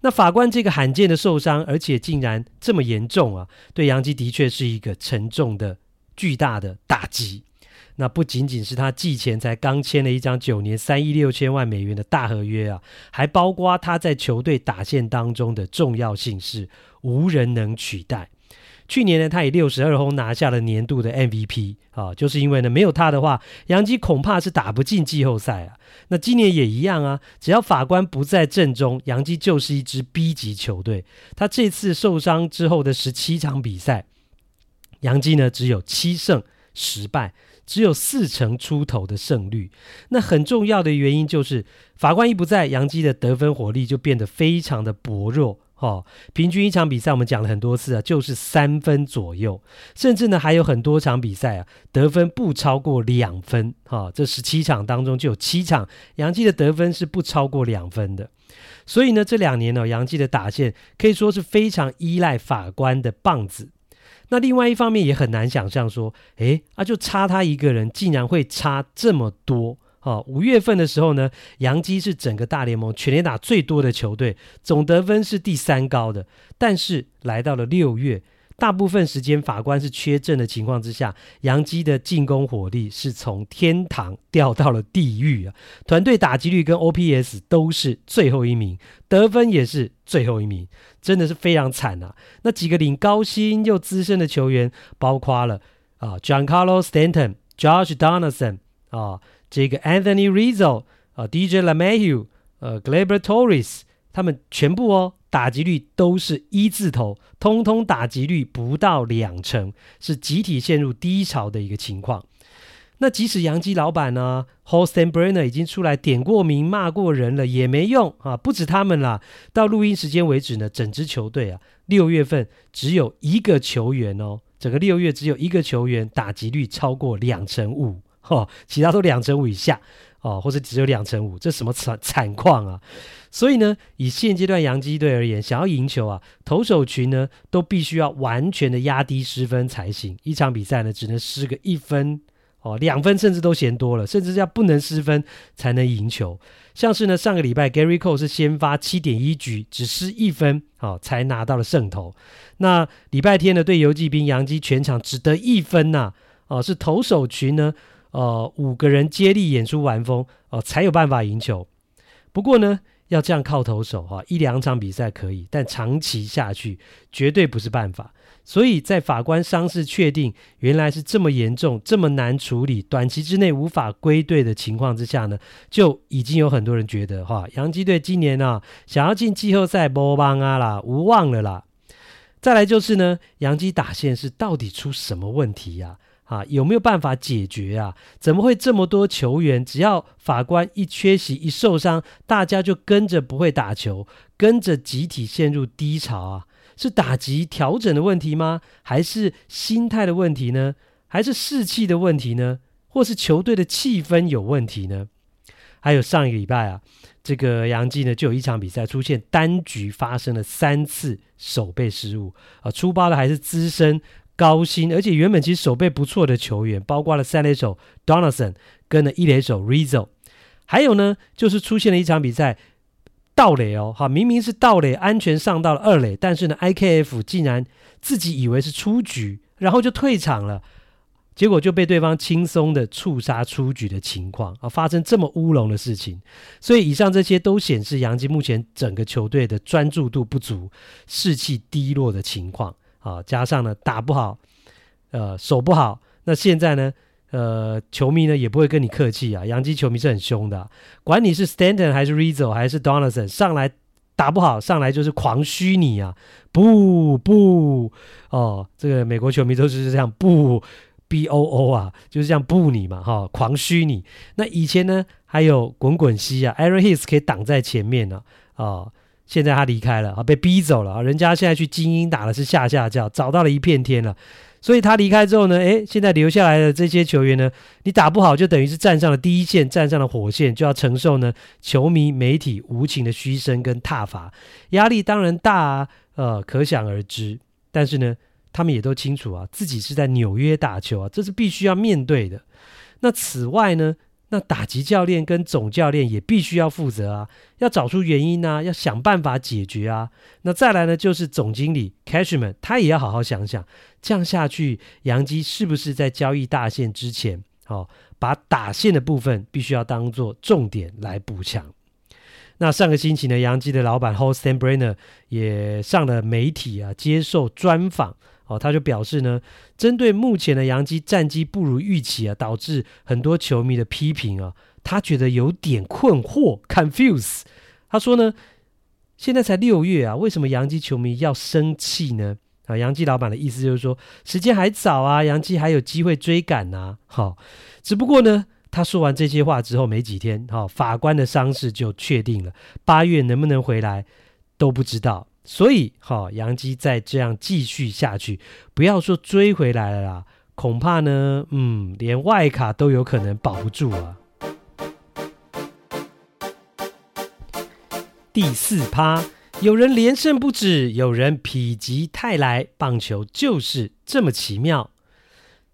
那法官这个罕见的受伤，而且竟然这么严重啊，对杨基的确是一个沉重的、巨大的打击。那不仅仅是他季前才刚签了一张九年三亿六千万美元的大合约啊，还包括他在球队打线当中的重要性是无人能取代。去年呢，他以六十二轰拿下了年度的 MVP 啊，就是因为呢，没有他的话，洋基恐怕是打不进季后赛啊。那今年也一样啊，只要法官不在阵中，洋基就是一支 B 级球队。他这次受伤之后的十七场比赛，洋基呢只有七胜十败，只有四成出头的胜率。那很重要的原因就是法官一不在，洋基的得分火力就变得非常的薄弱。哦，平均一场比赛我们讲了很多次啊，就是三分左右，甚至呢还有很多场比赛啊，得分不超过两分。哈、哦，这十七场当中就有七场，杨基的得分是不超过两分的。所以呢，这两年呢、哦，洋基的打线可以说是非常依赖法官的棒子。那另外一方面也很难想象说，诶，啊就差他一个人，竟然会差这么多。哦，五月份的时候呢，洋基是整个大联盟全垒打最多的球队，总得分是第三高的。但是来到了六月，大部分时间法官是缺阵的情况之下，洋基的进攻火力是从天堂掉到了地狱啊！团队打击率跟 OPS 都是最后一名，得分也是最后一名，真的是非常惨啊！那几个领高薪又资深的球员，包括了啊，Giancarlo Stanton、Josh Donaldson 啊。这个 Anthony Rizzo 啊，DJ l a m a h u 呃，Gleber Torres，他们全部哦，打击率都是一字头，通通打击率不到两成，是集体陷入低潮的一个情况。那即使洋基老板呢，Hal Steinbrenner 已经出来点过名、骂过人了，也没用啊！不止他们啦，到录音时间为止呢，整支球队啊，六月份只有一个球员哦，整个六月只有一个球员打击率超过两成五。哦，其他都两成五以下哦，或者只有两成五，这什么惨惨况啊？所以呢，以现阶段洋基队而言，想要赢球啊，投手群呢都必须要完全的压低失分才行。一场比赛呢，只能失个一分哦，两分甚至都嫌多了，甚至要不能失分才能赢球。像是呢，上个礼拜 Gary Cole 是先发七点一局，只失一分，哦，才拿到了胜投。那礼拜天呢，对游骑兵，洋基全场只得一分呐，哦，是投手群呢。呃，五个人接力演出完封，哦、才有办法赢球。不过呢，要这样靠投手哈、一两场比赛可以，但长期下去绝对不是办法。所以在法官伤势确定原来是这么严重、这么难处理、短期之内无法归队的情况之下呢，就已经有很多人觉得哈，洋基队今年啊想要进季后赛，无望啊啦，无望了啦。再来就是呢，洋基打线是到底出什么问题呀、啊？啊，有没有办法解决啊？怎么会这么多球员，只要法官一缺席、一受伤，大家就跟着不会打球，跟着集体陷入低潮啊？是打击调整的问题吗？还是心态的问题呢？还是士气的问题呢？或是球队的气氛有问题呢？还有上一个礼拜啊，这个杨基呢就有一场比赛出现单局发生了三次守备失误啊，出包的还是资深。高薪，而且原本其实手背不错的球员，包括了三垒手 Donaldson 跟了一垒手 Rizzo，还有呢，就是出现了一场比赛盗垒哦，哈，明明是盗垒，安全上到了二垒，但是呢，IKF 竟然自己以为是出局，然后就退场了。结果就被对方轻松的触杀出局的情况啊，发生这么乌龙的事情，所以以上这些都显示洋基目前整个球队的专注度不足、士气低落的情况啊，加上呢打不好，呃守不好，那现在呢，呃球迷呢也不会跟你客气啊，洋基球迷是很凶的，管你是 Stanton 还是 Rizzo 还是 Donaldson 上来打不好，上来就是狂嘘你啊，不不哦，这个美国球迷都是这样不。B O O 啊，就是这样不你嘛，哈，狂嘘你。那以前呢，还有滚滚西啊，Aaron Hicks 可以挡在前面呢，啊、哦，现在他离开了啊，被逼走了啊，人家现在去精英打的是下下叫，找到了一片天了。所以他离开之后呢，诶，现在留下来的这些球员呢，你打不好就等于是站上了第一线，站上了火线，就要承受呢球迷媒体无情的嘘声跟挞伐，压力当然大啊，呃，可想而知。但是呢。他们也都清楚啊，自己是在纽约打球啊，这是必须要面对的。那此外呢，那打击教练跟总教练也必须要负责啊，要找出原因啊，要想办法解决啊。那再来呢，就是总经理 Cashman，他也要好好想想，这样下去，洋基是不是在交易大限之前，哦，把打线的部分必须要当做重点来补强。那上个星期呢，洋基的老板 holstenbrenner 也上了媒体啊，接受专访。哦，他就表示呢，针对目前的杨基战绩不如预期啊，导致很多球迷的批评啊，他觉得有点困惑，confuse。他说呢，现在才六月啊，为什么杨基球迷要生气呢？啊，杨基老板的意思就是说，时间还早啊，杨基还有机会追赶呐、好、哦，只不过呢，他说完这些话之后没几天，哈、哦，法官的伤势就确定了，八月能不能回来都不知道。所以，好、哦，洋基再这样继续下去，不要说追回来了啦，恐怕呢，嗯，连外卡都有可能保不住啊。第四趴，有人连胜不止，有人否极泰来，棒球就是这么奇妙。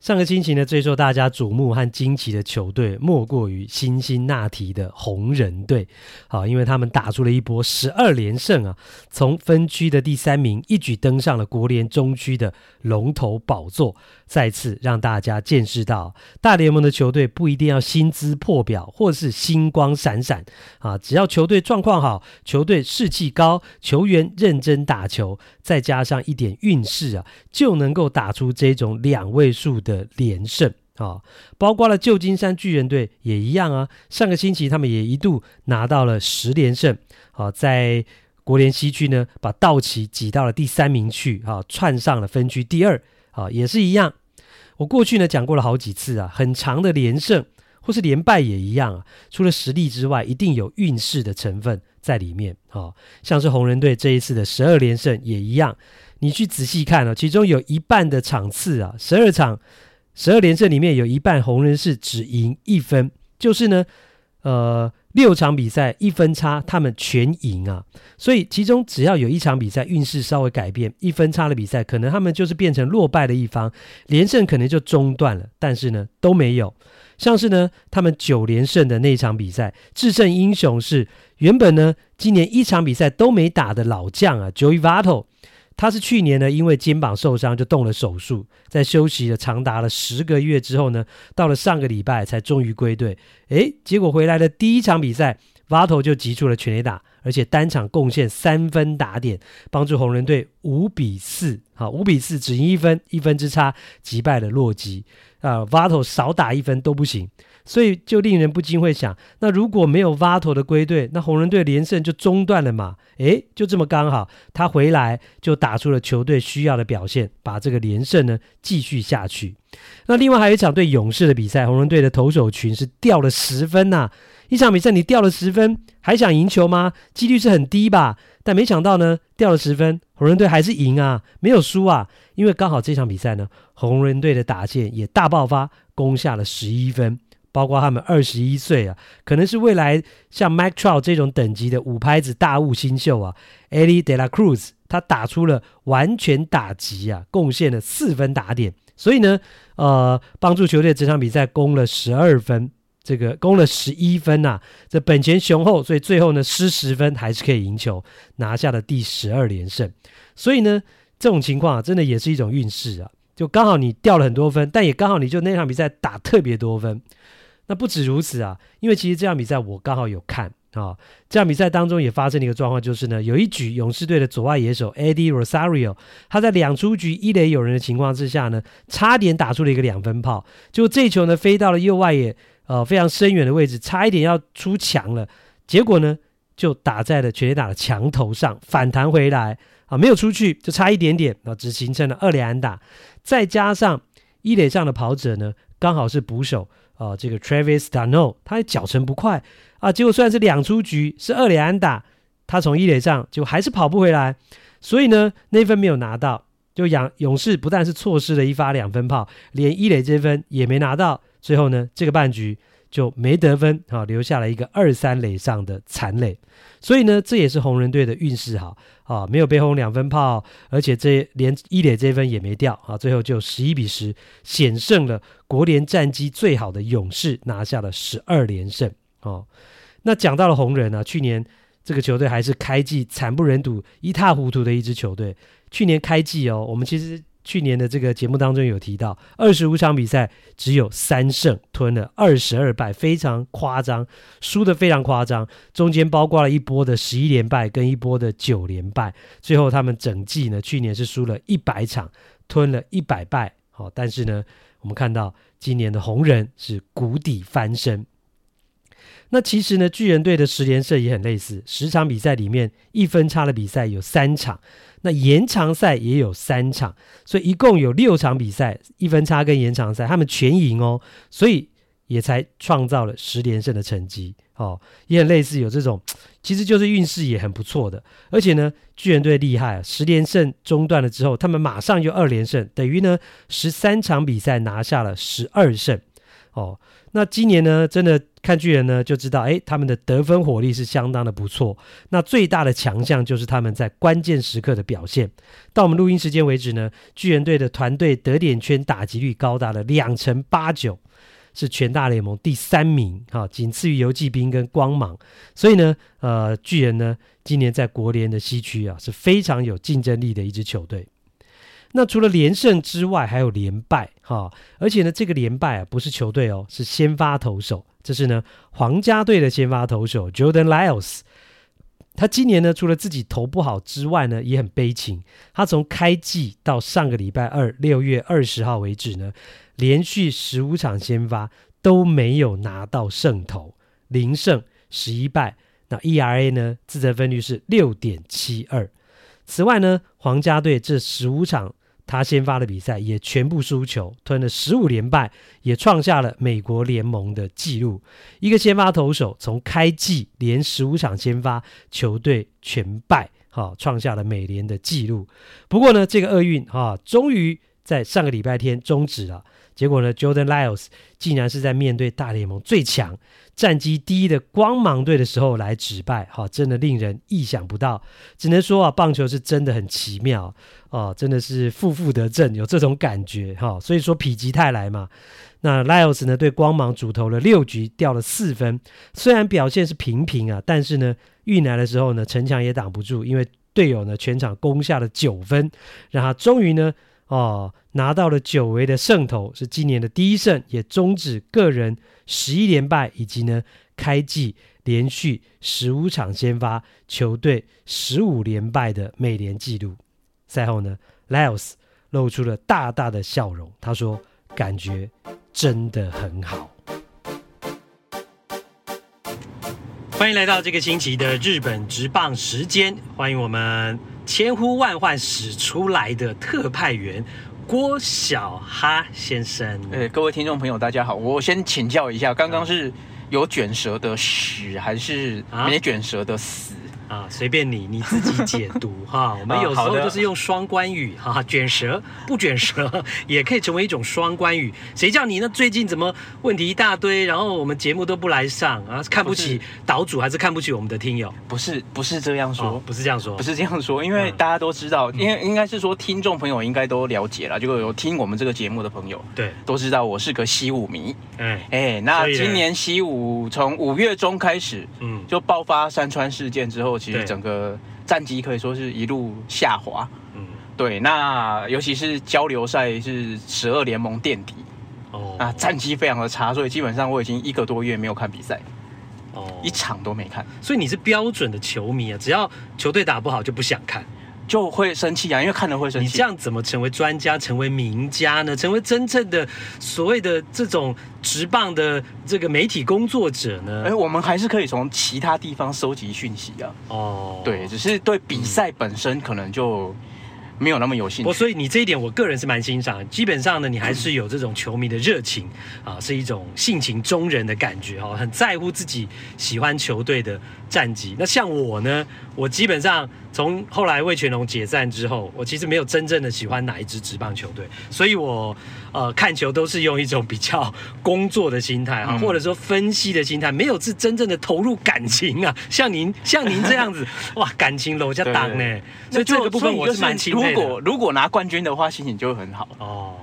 上个星期呢，最受大家瞩目和惊奇的球队，莫过于辛辛那提的红人队。好，因为他们打出了一波十二连胜啊，从分区的第三名一举登上了国联中区的龙头宝座，再次让大家见识到大联盟的球队不一定要薪资破表或是星光闪闪。啊，只要球队状况好，球队士气高，球员认真打球，再加上一点运势啊，就能够打出这种两位数的连胜。啊，包括了旧金山巨人队也一样啊。上个星期他们也一度拿到了十连胜。啊，在国联西区呢，把道奇挤到了第三名去啊，窜上了分区第二。啊，也是一样。我过去呢讲过了好几次啊，很长的连胜或是连败也一样啊，除了实力之外，一定有运势的成分在里面啊。像是红人队这一次的十二连胜也一样。你去仔细看啊，其中有一半的场次啊，十二场十二连胜里面有一半红人是只赢一分，就是呢，呃，六场比赛一分差，他们全赢啊。所以其中只要有一场比赛运势稍微改变，一分差的比赛，可能他们就是变成落败的一方，连胜可能就中断了。但是呢，都没有，像是呢，他们九连胜的那一场比赛，制胜英雄是原本呢今年一场比赛都没打的老将啊，Joey Votto。他是去年呢，因为肩膀受伤就动了手术，在休息了长达了十个月之后呢，到了上个礼拜才终于归队。诶，结果回来的第一场比赛，Votto 就击出了全垒打，而且单场贡献三分打点，帮助红人队五比四，好，五比四只赢一分，一分之差击败了洛基。啊，Votto 少打一分都不行。所以就令人不禁会想，那如果没有 Votto 的归队，那红人队连胜就中断了嘛？诶，就这么刚好，他回来就打出了球队需要的表现，把这个连胜呢继续下去。那另外还有一场对勇士的比赛，红人队的投手群是掉了十分呐、一场比赛你掉了十分，还想赢球吗？几率是很低吧？但没想到呢，掉了十分，红人队还是赢啊，没有输啊。因为刚好这场比赛呢，红人队的打线也大爆发，攻下了十一分。包括他们二十一岁啊，可能是未来像 Mike Trout 这种等级的五拍子大物新秀啊，Elly De La Cruz，他打出了完全打击啊，贡献了四分打点，所以呢，呃，帮助球队这场比赛攻了十二分，这个攻了十一分呐、啊，这本钱雄厚，所以最后呢失十分还是可以赢球，拿下了第十二连胜。所以呢，这种情况啊，真的也是一种运势啊。就刚好你掉了很多分，但也刚好你就那场比赛打特别多分。那不止如此啊，因为其实这场比赛我刚好有看啊、这场比赛当中也发生了一个状况，就是呢，有一局勇士队的左外野手 Eddie Rosario，他在两出局一垒有人的情况之下呢，差点打出了一个两分炮，结果这球呢飞到了右外野，呃，非常深远的位置，差一点要出墙了，结果呢就打在了全垒打的墙头上，反弹回来。啊，没有出去，就差一点点啊，只形成了二垒安打，再加上一垒上的跑者呢，刚好是捕手哦，这个 Travis DaNo，他脚程不快啊，结果虽然是两出局，是二垒安打，他从一垒上就还是跑不回来，所以呢，那分没有拿到，就勇勇士不但是错失了一发两分炮，连一垒这分也没拿到，最后呢，这个半局。就没得分啊，留下了一个二三垒上的残垒，所以呢，这也是红人队的运势好啊，没有被轰两分炮，而且这连一垒这一分也没掉啊，最后就十一比十险胜了国联战绩最好的勇士，拿下了十二连胜哦。那讲到了红人呢、啊，去年这个球队还是开季惨不忍睹、一塌糊涂的一支球队。去年开季哦，我们其实。去年的这个节目当中有提到，二十五场比赛只有三胜，吞了二十二败，非常夸张，输得非常夸张。中间包括了一波的十一连败跟一波的九连败，最后他们整季呢，去年是输了一百场，吞了一百败。好，但是呢，我们看到今年的红人是谷底翻身。那其实呢，巨人队的十连胜也很类似，十场比赛里面一分差的比赛有三场。那延长赛也有三场，所以一共有六场比赛，一分差跟延长赛他们全赢哦，所以也才创造了十连胜的成绩哦，也很类似有这种，其实就是运势也很不错的，而且呢，巨人队厉害啊，十连胜中断了之后，他们马上就二连胜，等于呢十三场比赛拿下了十二胜。哦。那今年呢，真的看巨人呢，就知道，哎，他们的得分火力是相当的不错。那最大的强项就是他们在关键时刻的表现。到我们录音时间为止呢，巨人队的团队得点圈打击率高达了两成八九，是全大联盟第三名，哈，仅次于游骑兵跟光芒。所以呢，呃，巨人呢，今年在国联的西区啊，是非常有竞争力的一支球队。那除了连胜之外，还有连败哈，而且呢，这个连败啊不是球队哦，是先发投手。这是呢，皇家队的先发投手 Jordan Lyles。他今年呢，除了自己投不好之外呢，也很悲情。他从开季到上个礼拜二六月二十号为止呢，连续十五场先发都没有拿到胜投，零胜十一败。那 ERA 呢，自责分率是六点七二。此外呢，皇家队这十五场。他先发的比赛也全部输球，吞了十五连败，也创下了美国联盟的纪录。一个先发投手从开季连十五场先发，球队全败，哈、创下了美联的纪录。不过呢，这个厄运哈，终于在上个礼拜天终止了。结果呢，Jordan Lyles 竟然是在面对大联盟最强、战绩第一的光芒队的时候来止败，哈，真的令人意想不到。只能说啊，棒球是真的很奇妙哦，真的是负负得正，有这种感觉哈。所以说否极泰来嘛。那 Lyles 呢，对光芒主投了六局，掉了四分，虽然表现是平平啊，但是呢，运来的时候呢，城墙也挡不住，因为队友呢全场攻下了九分，让他终于呢。哦，拿到了久违的胜投，是今年的第一胜，也终止个人十一连败，以及呢开季连续十五场先发球队十五连败的美联纪录。赛后呢，Lyles 露出了大大的笑容，他说：“感觉真的很好。”欢迎来到这个星期的日本职棒时间，欢迎我们。千呼万唤始出来的特派员郭小哈先生，呃，各位听众朋友，大家好，我先请教一下，刚刚是有卷舌的屎还是没卷舌的死？啊啊，随便你，你自己解读 [laughs] 哈。我们有时候就是用双关语哈，卷舌不卷舌 [laughs] 也可以成为一种双关语。谁叫你呢？最近怎么问题一大堆，然后我们节目都不来上啊？看不起岛主还是看不起我们的听友？不是，不是这样说，哦，不是这样说，不是这样说，因为大家都知道，因为应该是说听众朋友应该都了解了，就有听我们这个节目的朋友，对，都知道我是个西武迷。哎哎，那今年西武从五月中开始，嗯，就爆发山川事件之后。其实整个战绩可以说是一路下滑，嗯，对，那尤其是交流赛是十二联盟垫底，哦，那战绩非常的差，所以基本上我已经一个多月没有看比赛，哦，一场都没看。所以你是标准的球迷啊，只要球队打不好就不想看。就会生气啊，因为看了会生气。你这样怎么成为专家、成为名家呢？成为真正的所谓的这种职棒的这个媒体工作者呢？哎，我们还是可以从其他地方收集讯息啊。哦，对，只是对比赛本身可能就。没有那么有兴趣，所以你这一点我个人是蛮欣赏。基本上呢，你还是有这种球迷的热情啊，是一种性情中人的感觉哦，很在乎自己喜欢球队的战绩。那像我呢，我基本上从后来魏全龙解散之后，我其实没有真正的喜欢哪一支职棒球队，所以我呃看球都是用一种比较工作的心态啊，或者说分析的心态，没有是真正的投入感情啊。[laughs] 像您像您这样子，[laughs] 哇，感情楼下挡呢，所以这个部分我是蛮钦佩的。如果如果拿冠军的话，心情就会很好哦。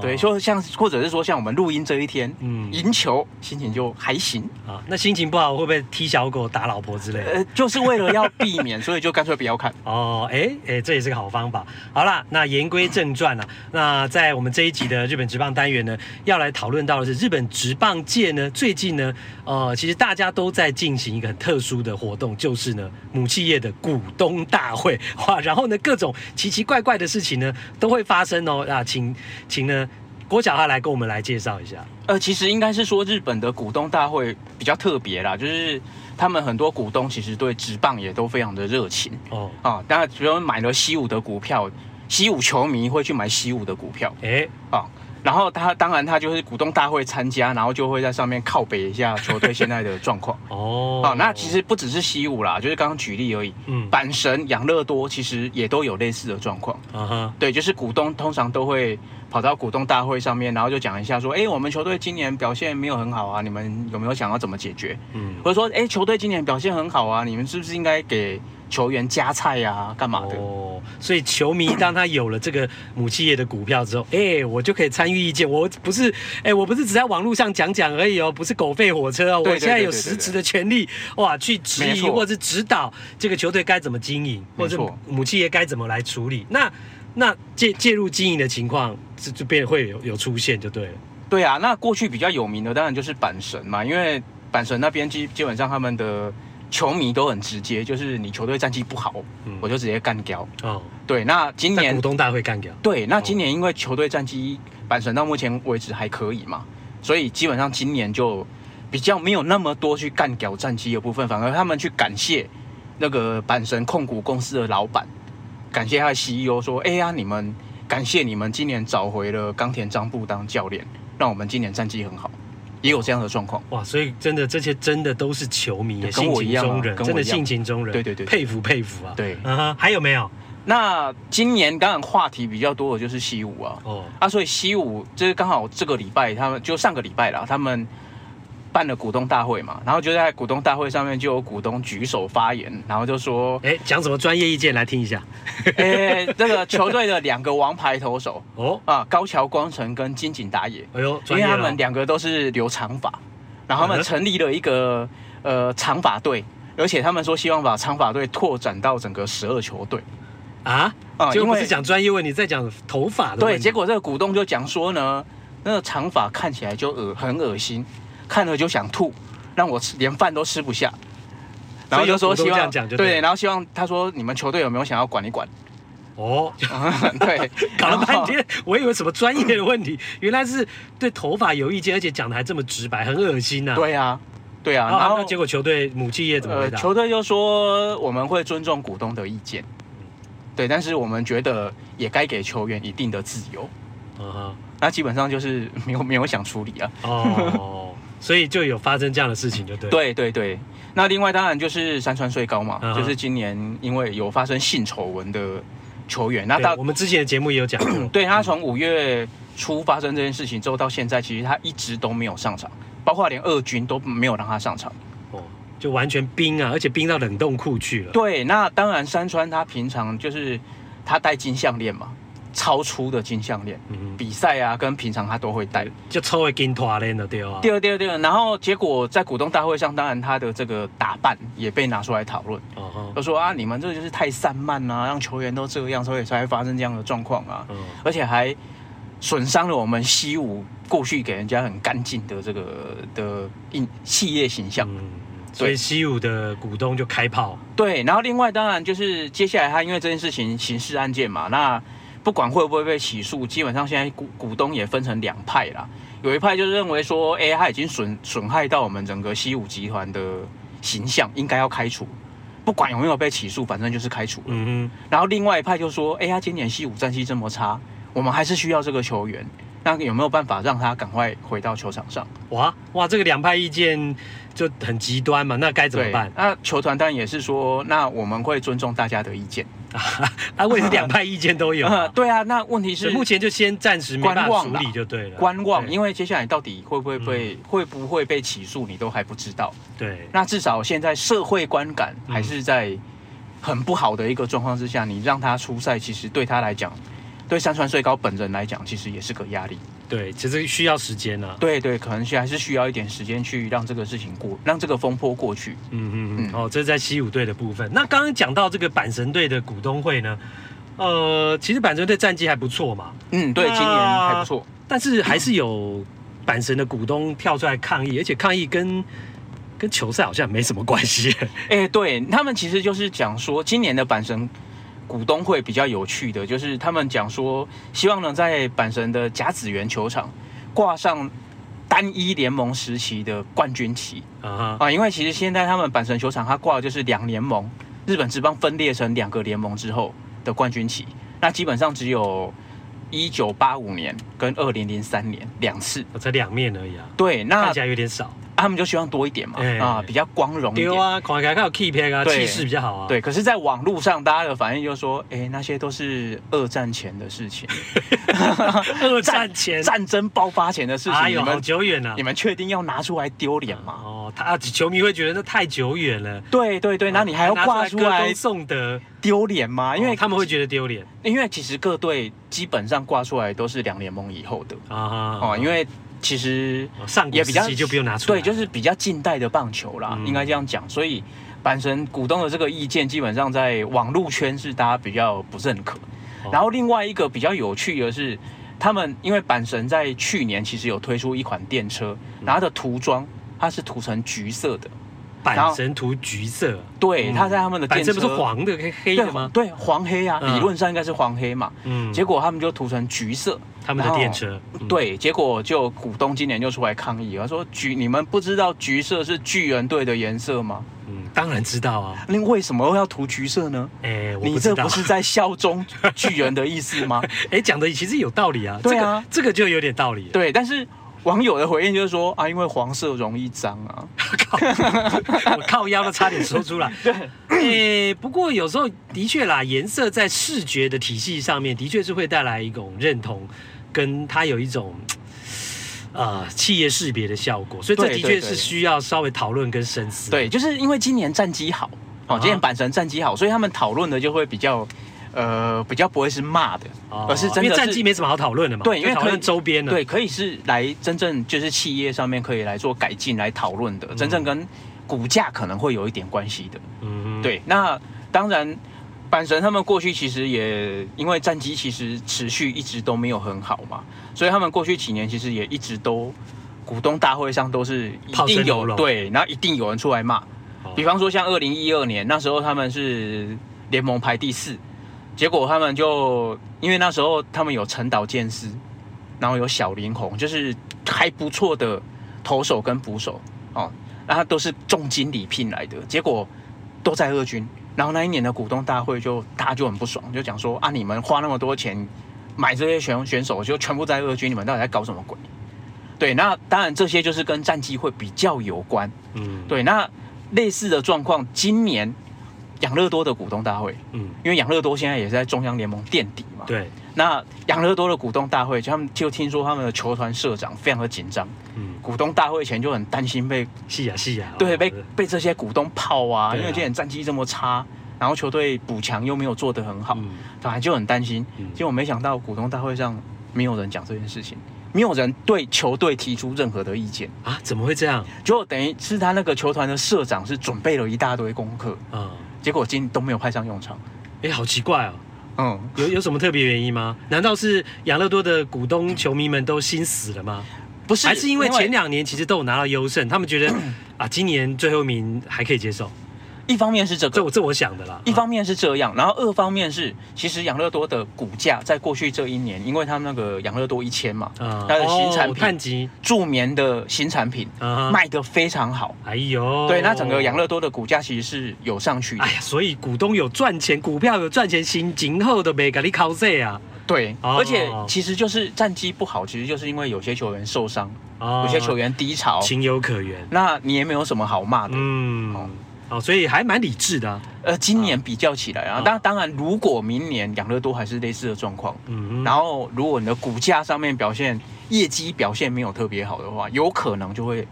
对，说像或者是说像我们录音这一天，嗯，赢球心情就还行啊。那心情不好会不会踢小狗、打老婆之类的？呃，就是为了要避免，[laughs] 所以就干脆不要看。哦，哎哎，这也是个好方法。好啦，那言归正传啊，那在我们这一集的日本职棒单元呢，要来讨论到的是日本职棒界呢，最近呢，呃，其实大家都在进行一个很特殊的活动，就是呢，母企业的股东大会哇，然后呢，各种奇奇怪怪的事情呢都会发生哦。啊，请请呢。郭小哈来跟我们来介绍一下。呃，其实应该是说日本的股东大会比较特别啦，就是他们很多股东其实对职棒也都非常的热情哦啊，当然比如买了西武的股票，西武球迷会去买西武的股票，哎啊。然后他当然他就是股东大会参加，然后就会在上面靠北一下球队现在的状况。[laughs] 哦，好，那其实不只是西武啦，就是刚刚举例而已。嗯，阪神、养乐多其实也都有类似的状况。嗯哼，对，就是股东通常都会跑到股东大会上面，然后就讲一下说，哎，我们球队今年表现没有很好啊，你们有没有想要怎么解决？嗯，或者说，哎，球队今年表现很好啊，你们是不是应该给？球员加菜呀、啊，干嘛的？哦，所以球迷当他有了这个母企业的股票之后，[laughs] 哎、欸，我就可以参与意见。我不是，哎、欸，我不是只在网络上讲讲而已哦，不是狗吠火车哦，我现在有实质的权利，哇，去质疑或者是指导这个球队该怎么经营，或者母企业该怎么来处理。那那介介入经营的情况，就就变会有有出现就对了。对啊，那过去比较有名的当然就是阪神嘛，因为阪神那边基基本上他们的。球迷都很直接，就是你球队战绩不好，嗯、我就直接干掉。哦，对，那今年股东大会干掉。对，那今年因为球队战绩，板神到目前为止还可以嘛，所以基本上今年就比较没有那么多去干掉战绩的部分，反而他们去感谢那个板神控股公司的老板，感谢他的 CEO 说：“哎呀，你们感谢你们今年找回了冈田彰布当教练，让我们今年战绩很好。”也有这样的状况哇，所以真的这些真的都是球迷，跟我一样，性情中人，真的性情中人，对对对，佩服佩服啊。对，嗯哼，还有没有？那今年当然话题比较多的就是西武啊，哦，啊，所以西武就是刚好这个礼拜他们就上个礼拜啦，他们。办了股东大会嘛，然后就在股东大会上面就有股东举手发言，然后就说：“哎，讲什么专业意见来听一下。[laughs] ”哎，这个球队的两个王牌投手 [laughs] 哦。啊，高桥光成跟金井打野，哎呦，因为他们两个都是留长发，然后他们成立了一个呃长发队，而且他们说希望把长发队拓展到整个十二球队。啊？啊，因为是讲专业问题，在讲头发的对，结果这个股东就讲说呢，那个长发看起来就恶很恶心。看了就想吐，让我吃连饭都吃不下，然后就说希望对，然后希望他说你们球队有没有想要管一管？哦，[laughs] 对，[laughs] 搞了半天，我以为什么专业的问题，原来是对头发有意见，而且讲的还这么直白，很恶心呐。对啊，对啊，然后结果球队母企业怎么回答？球队就说我们会尊重股东的意见，对，但是我们觉得也该给球员一定的自由。嗯哼，那基本上就是没有没有想处理啊。哦。所以就有发生这样的事情，就对。对对对，那另外当然就是山川穗高嘛，嗯、就是今年因为有发生性丑闻的球员，那到我们之前的节目也有讲过，[clears throat] 对，他从五月初发生这件事情之后到现在，其实他一直都没有上场，包括连二军都没有让他上场，哦，就完全冰啊，而且冰到冷冻库去了。对，那当然山川他平常就是他戴金项链嘛。超粗的金项链，嗯、比赛啊跟平常他都会戴，就抽个金拖链的对啊。对对对，然后结果在股东大会上，当然他的这个打扮也被拿出来讨论，就、uh huh. 说啊，你们这就是太散漫啊，让球员都这样，所以才会发生这样的状况啊，uh huh. 而且还损伤了我们西武过去给人家很干净的这个的印企业形象。Uh huh. 所以西武的股东就开炮。对，然后另外当然就是接下来他因为这件事情刑事案件嘛，那不管会不会被起诉，基本上现在股股东也分成两派啦。有一派就是认为说，哎，他已经损损害到我们整个西武集团的形象，应该要开除。不管有没有被起诉，反正就是开除了。嗯哼。然后另外一派就说，哎，他今年西武战绩这么差，我们还是需要这个球员。那有没有办法让他赶快回到球场上？哇哇，这个两派意见就很极端嘛，那该怎么办？那球团当然也是说，那我们会尊重大家的意见啊。问题是两派意见都有？[laughs] 对啊，那问题是目前就先暂时观望处理就对了。观望，因为接下来到底会不会被、嗯、会不会被起诉，你都还不知道。对，那至少现在社会观感还是在很不好的一个状况之下，你让他出赛，其实对他来讲。对山川穗高本人来讲，其实也是个压力。对，其实需要时间呢、啊。对对，可能需还是需要一点时间去让这个事情过，让这个风波过去。嗯嗯嗯。哦，这是在西武队的部分。那刚刚讲到这个阪神队的股东会呢，呃，其实阪神队战绩还不错嘛。嗯，对，今年还不错。但是还是有阪神的股东跳出来抗议，而且抗议跟跟球赛好像没什么关系。[laughs] 哎，对他们其实就是讲说，今年的阪神。股东会比较有趣的就是，他们讲说，希望能在阪神的甲子园球场挂上单一联盟时期的冠军旗啊啊！因为其实现在他们阪神球场它挂的就是两联盟，日本职棒分裂成两个联盟之后的冠军旗，那基本上只有一九八五年跟二零零三年两次，才两面而已啊。对，那看起来有点少。他们就希望多一点嘛，欸、啊，比较光荣一点。对啊，看起来有气派啊，气势比较好啊。对，可是，在网络上，大家的反应就是说，哎、欸，那些都是二战前的事情。二战前战，战争爆发前的事情，哎呦，好久远啊！你们确定要拿出来丢脸吗？哦，他球迷会觉得那太久远了。对对对，那你还要挂出来送的丢脸吗？因为、哦、他们会觉得丢脸，因为其实各队基本上挂出来都是两联盟以后的啊哦，因为。其实上也比较就不用拿出来，对，就是比较近代的棒球啦，嗯、应该这样讲。所以阪神股东的这个意见，基本上在网络圈是大家比较不认可。哦、然后另外一个比较有趣的是，他们因为阪神在去年其实有推出一款电车，然后它的涂装它是涂成橘色的。阪神涂橘色，对，他在他们的电车不是黄的黑黑的吗？对，黄黑啊，理论上应该是黄黑嘛。嗯，结果他们就涂成橘色，他们的电车。对，结果就股东今年就出来抗议，他说橘，你们不知道橘色是巨人队的颜色吗？嗯，当然知道啊。那为什么要涂橘色呢？哎，你这不是在效忠巨人的意思吗？[laughs] 哎，讲的其实有道理啊。对啊，这个就有点道理。对，但是。网友的回应就是说啊，因为黄色容易脏啊，[laughs] 我靠腰都差点说出来。[laughs] 对，诶，不过有时候的确啦，颜色在视觉的体系上面的确是会带来一种认同，跟它有一种呃企业识别的效果，所以这的确是需要稍微讨论跟深思。对，就是因为今年战绩好哦，今年阪神战绩好，所以他们讨论的就会比较。呃，比较不会是骂的，哦、而是真的是，因为战绩没什么好讨论的嘛。对，因为讨论周边的，对，可以是来真正就是企业上面可以来做改进来讨论的，嗯、真正跟股价可能会有一点关系的。嗯哼，对。那当然，阪神他们过去其实也因为战绩其实持续一直都没有很好嘛，所以他们过去几年其实也一直都股东大会上都是一定有对，然后一定有人出来骂。哦、比方说像二零一二年那时候他们是联盟排第四。结果他们就因为那时候他们有陈岛健司，然后有小林红，就是还不错的投手跟捕手哦，那他都是重金礼聘来的，结果都在二军。然后那一年的股东大会就大家就很不爽，就讲说啊，你们花那么多钱买这些选选手，就全部在二军，你们到底在搞什么鬼？对，那当然这些就是跟战绩会比较有关。嗯，对，那类似的状况今年。养乐多的股东大会，嗯，因为养乐多现在也是在中央联盟垫底嘛，对。那养乐多的股东大会，就他们就听说他们的球团社长非常的紧张，嗯，股东大会前就很担心被，是啊是啊，对，被被这些股东泡啊，因为今年战绩这么差，然后球队补强又没有做得很好，反正就很担心。结果没想到股东大会上没有人讲这件事情，没有人对球队提出任何的意见。啊？怎么会这样？就等于是他那个球团的社长是准备了一大堆功课。啊，结果今都没有派上用场。哎，好奇怪哦。嗯，有有什么特别原因吗？难道是养乐多的股东球迷们都心死了吗？不是，还是因为前两年其实都有拿到优胜，他们觉得 [clears throat] 啊，今年最后一名还可以接受。一方面是这个，这我这我想的啦。一方面是这样，然后二方面是，其实养乐多的股价在过去这一年，因为他们那个养乐多一千嘛，它的新产品，助眠的新产品卖得非常好。哎呦，对，那整个养乐多的股价其实是有上去的。哎呀，所以股东有赚钱，股票有赚钱，心今后的没给你靠这啊。对，而且其实就是战绩不好，其实就是因为有些球员受伤，有些球员低潮，情有可原。那你也没有什么好骂的。嗯。哦，所以还蛮理智的、啊。呃，今年比较起来啊，当、哦、当然，如果明年养乐多还是类似的状况，嗯，然后如果你的股价上面表现、业绩表现没有特别好的话，有可能就会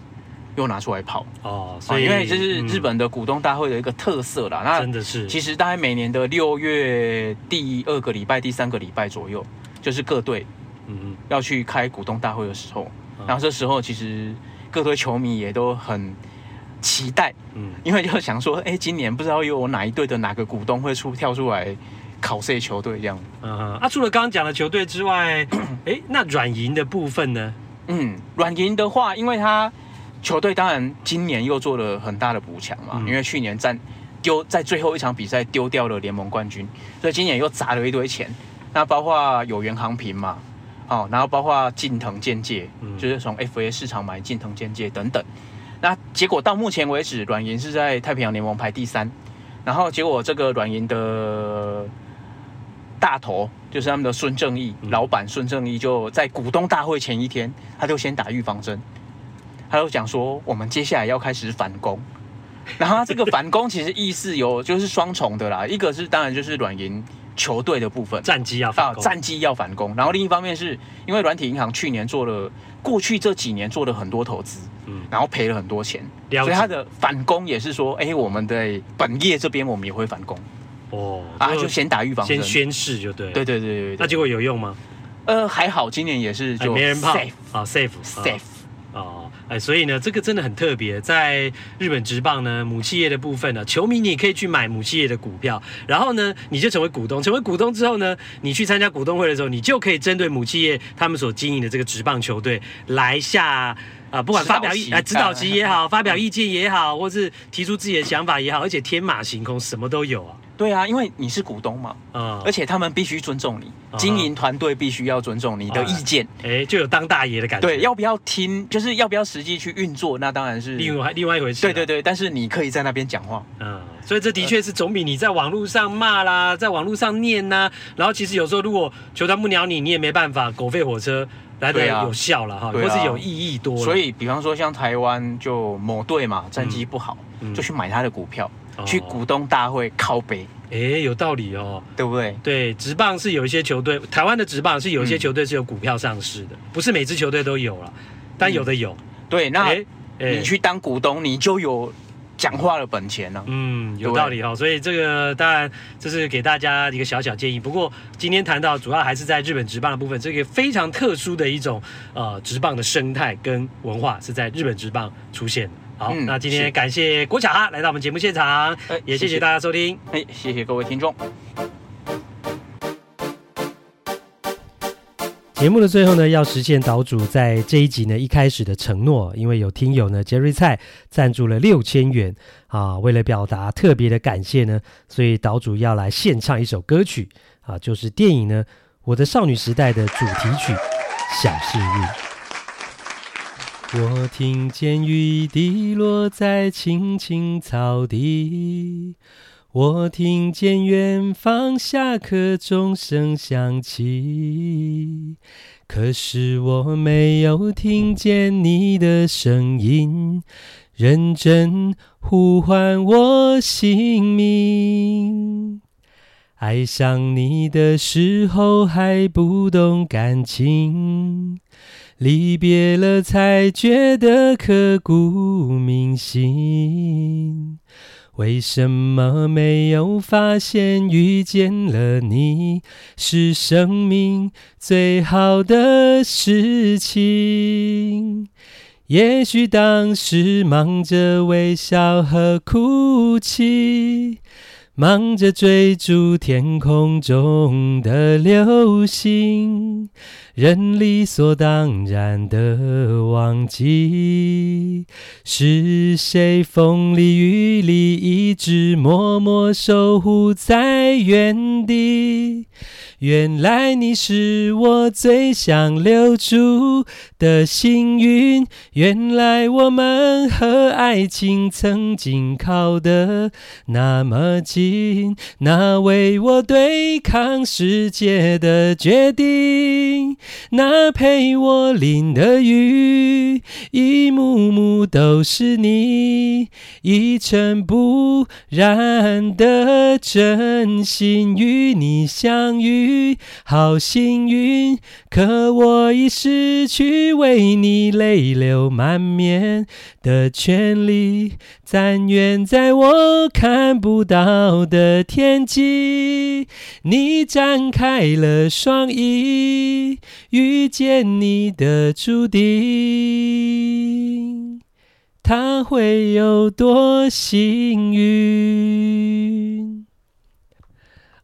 又拿出来跑。哦，所以因为这是日本的股东大会的一个特色啦。嗯、那真的是，其实大概每年的六月第二个礼拜、第三个礼拜左右，就是各队嗯要去开股东大会的时候，嗯、然后这时候其实各队球迷也都很。期待，嗯，因为就想说，哎，今年不知道有哪一队的哪个股东会出跳出来考这球队这样。嗯哼，啊，除了刚刚讲的球队之外，[clears throat] 哎，那软银的部分呢？嗯，软银的话，因为他球队当然今年又做了很大的补强嘛，嗯、因为去年战丢在最后一场比赛丢掉了联盟冠军，所以今年又砸了一堆钱。那包括有原航平嘛，哦，然后包括近藤健介，嗯、就是从 FA 市场买近藤健介等等。那结果到目前为止，软银是在太平洋联盟排第三，然后结果这个软银的大头就是他们的孙正义，老板孙正义就在股东大会前一天，他就先打预防针，他就讲说我们接下来要开始反攻，然后他这个反攻其实意思有就是双重的啦，一个是当然就是软银球队的部分，战绩要反攻，战绩要反攻，然后另一方面是因为软体银行去年做了过去这几年做了很多投资。嗯，然后赔了很多钱，所以他的反攻也是说，哎，我们的本业这边我们也会反攻。哦，啊，就先打预防针，先宣誓就对。对对对对，那结果有用吗？呃，还好，今年也是就没人怕啊，safe safe。哦，哎，所以呢，这个真的很特别，在日本职棒呢，母企业的部分呢，球迷你也可以去买母企业的股票，然后呢，你就成为股东，成为股东之后呢，你去参加股东会的时候，你就可以针对母企业他们所经营的这个职棒球队来下。啊，不管发表意啊指导棋也好，发表意见也好，或是提出自己的想法也好，而且天马行空，什么都有啊。对啊，因为你是股东嘛，嗯，而且他们必须尊重你，经营团队必须要尊重你的意见，哎，就有当大爷的感觉。对，要不要听，就是要不要实际去运作，那当然是另外另外一回事。对对对，但是你可以在那边讲话，嗯，所以这的确是总比你在网络上骂啦，在网络上念呐，然后其实有时候如果球团不鸟你，你也没办法，狗吠火车。来的有效了哈，或是有意义多。所以，比方说像台湾就某队嘛，战绩不好，就去买他的股票，去股东大会靠北。哎，有道理哦，对不对？对，职棒是有一些球队，台湾的职棒是有一些球队是有股票上市的，不是每支球队都有了，但有的有。对，那你去当股东，你就有。讲话的本钱了、啊？嗯，有道理哈、哦。所以这个当然这是给大家一个小小建议。不过今天谈到主要还是在日本职棒的部分，这个非常特殊的一种呃职棒的生态跟文化是在日本职棒出现的。好，嗯、那今天感谢郭巧哈来到我们节目现场，欸、也谢谢大家收听。哎，谢谢各位听众。节目的最后呢，要实现岛主在这一集呢一开始的承诺，因为有听友呢杰瑞蔡赞助了六千元啊，为了表达特别的感谢呢，所以岛主要来献唱一首歌曲啊，就是电影呢《我的少女时代》的主题曲《小幸运》。我听见雨滴落在青青草地。我听见远方下课钟声响起，可是我没有听见你的声音，认真呼唤我姓名。爱上你的时候还不懂感情，离别了才觉得刻骨铭心。为什么没有发现遇见了你是生命最好的事情？也许当时忙着微笑和哭泣。忙着追逐天空中的流星，人理所当然的忘记，是谁风里雨里一直默默守护在原地。原来你是我最想留住的幸运，原来我们和爱情曾经靠得那么近，那为我对抗世界的决定，那陪我淋的雨，一幕幕都是你，一尘不染的真心与你相遇。好幸运，可我已失去为你泪流满面的权利。但愿在我看不到的天际，你展开了双翼，遇见你的注定，他会有多幸运？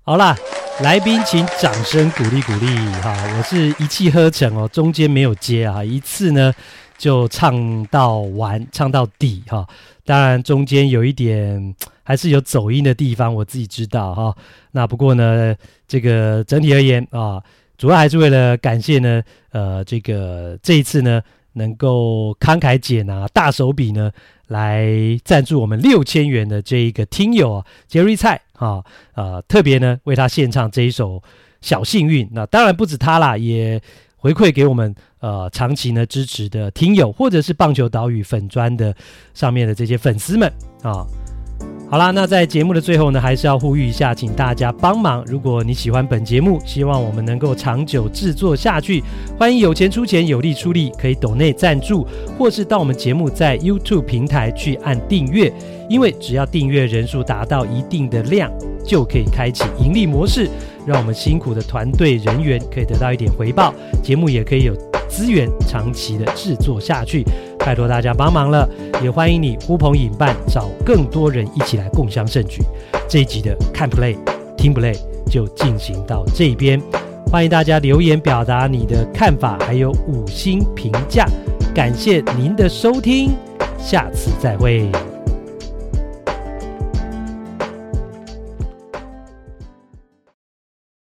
好啦，来宾请掌声鼓励鼓励哈！我是一气呵成哦，中间没有接啊，一次呢就唱到完，唱到底哈。当然中间有一点还是有走音的地方，我自己知道哈。那不过呢，这个整体而言啊，主要还是为了感谢呢，呃，这个这一次呢能够慷慨解囊大手笔呢来赞助我们六千元的这一个听友啊，杰瑞蔡。啊，呃，特别呢为他献唱这一首《小幸运》，那当然不止他啦，也回馈给我们呃长期呢支持的听友，或者是棒球岛屿粉砖的上面的这些粉丝们啊。好啦，那在节目的最后呢，还是要呼吁一下，请大家帮忙。如果你喜欢本节目，希望我们能够长久制作下去，欢迎有钱出钱，有力出力，可以抖内赞助，或是到我们节目在 YouTube 平台去按订阅。因为只要订阅人数达到一定的量，就可以开启盈利模式，让我们辛苦的团队人员可以得到一点回报，节目也可以有资源长期的制作下去。拜托大家帮忙了，也欢迎你呼朋引伴，找更多人一起来共享盛举。这一集的看 play 听 play 就进行到这边，欢迎大家留言表达你的看法，还有五星评价。感谢您的收听，下次再会。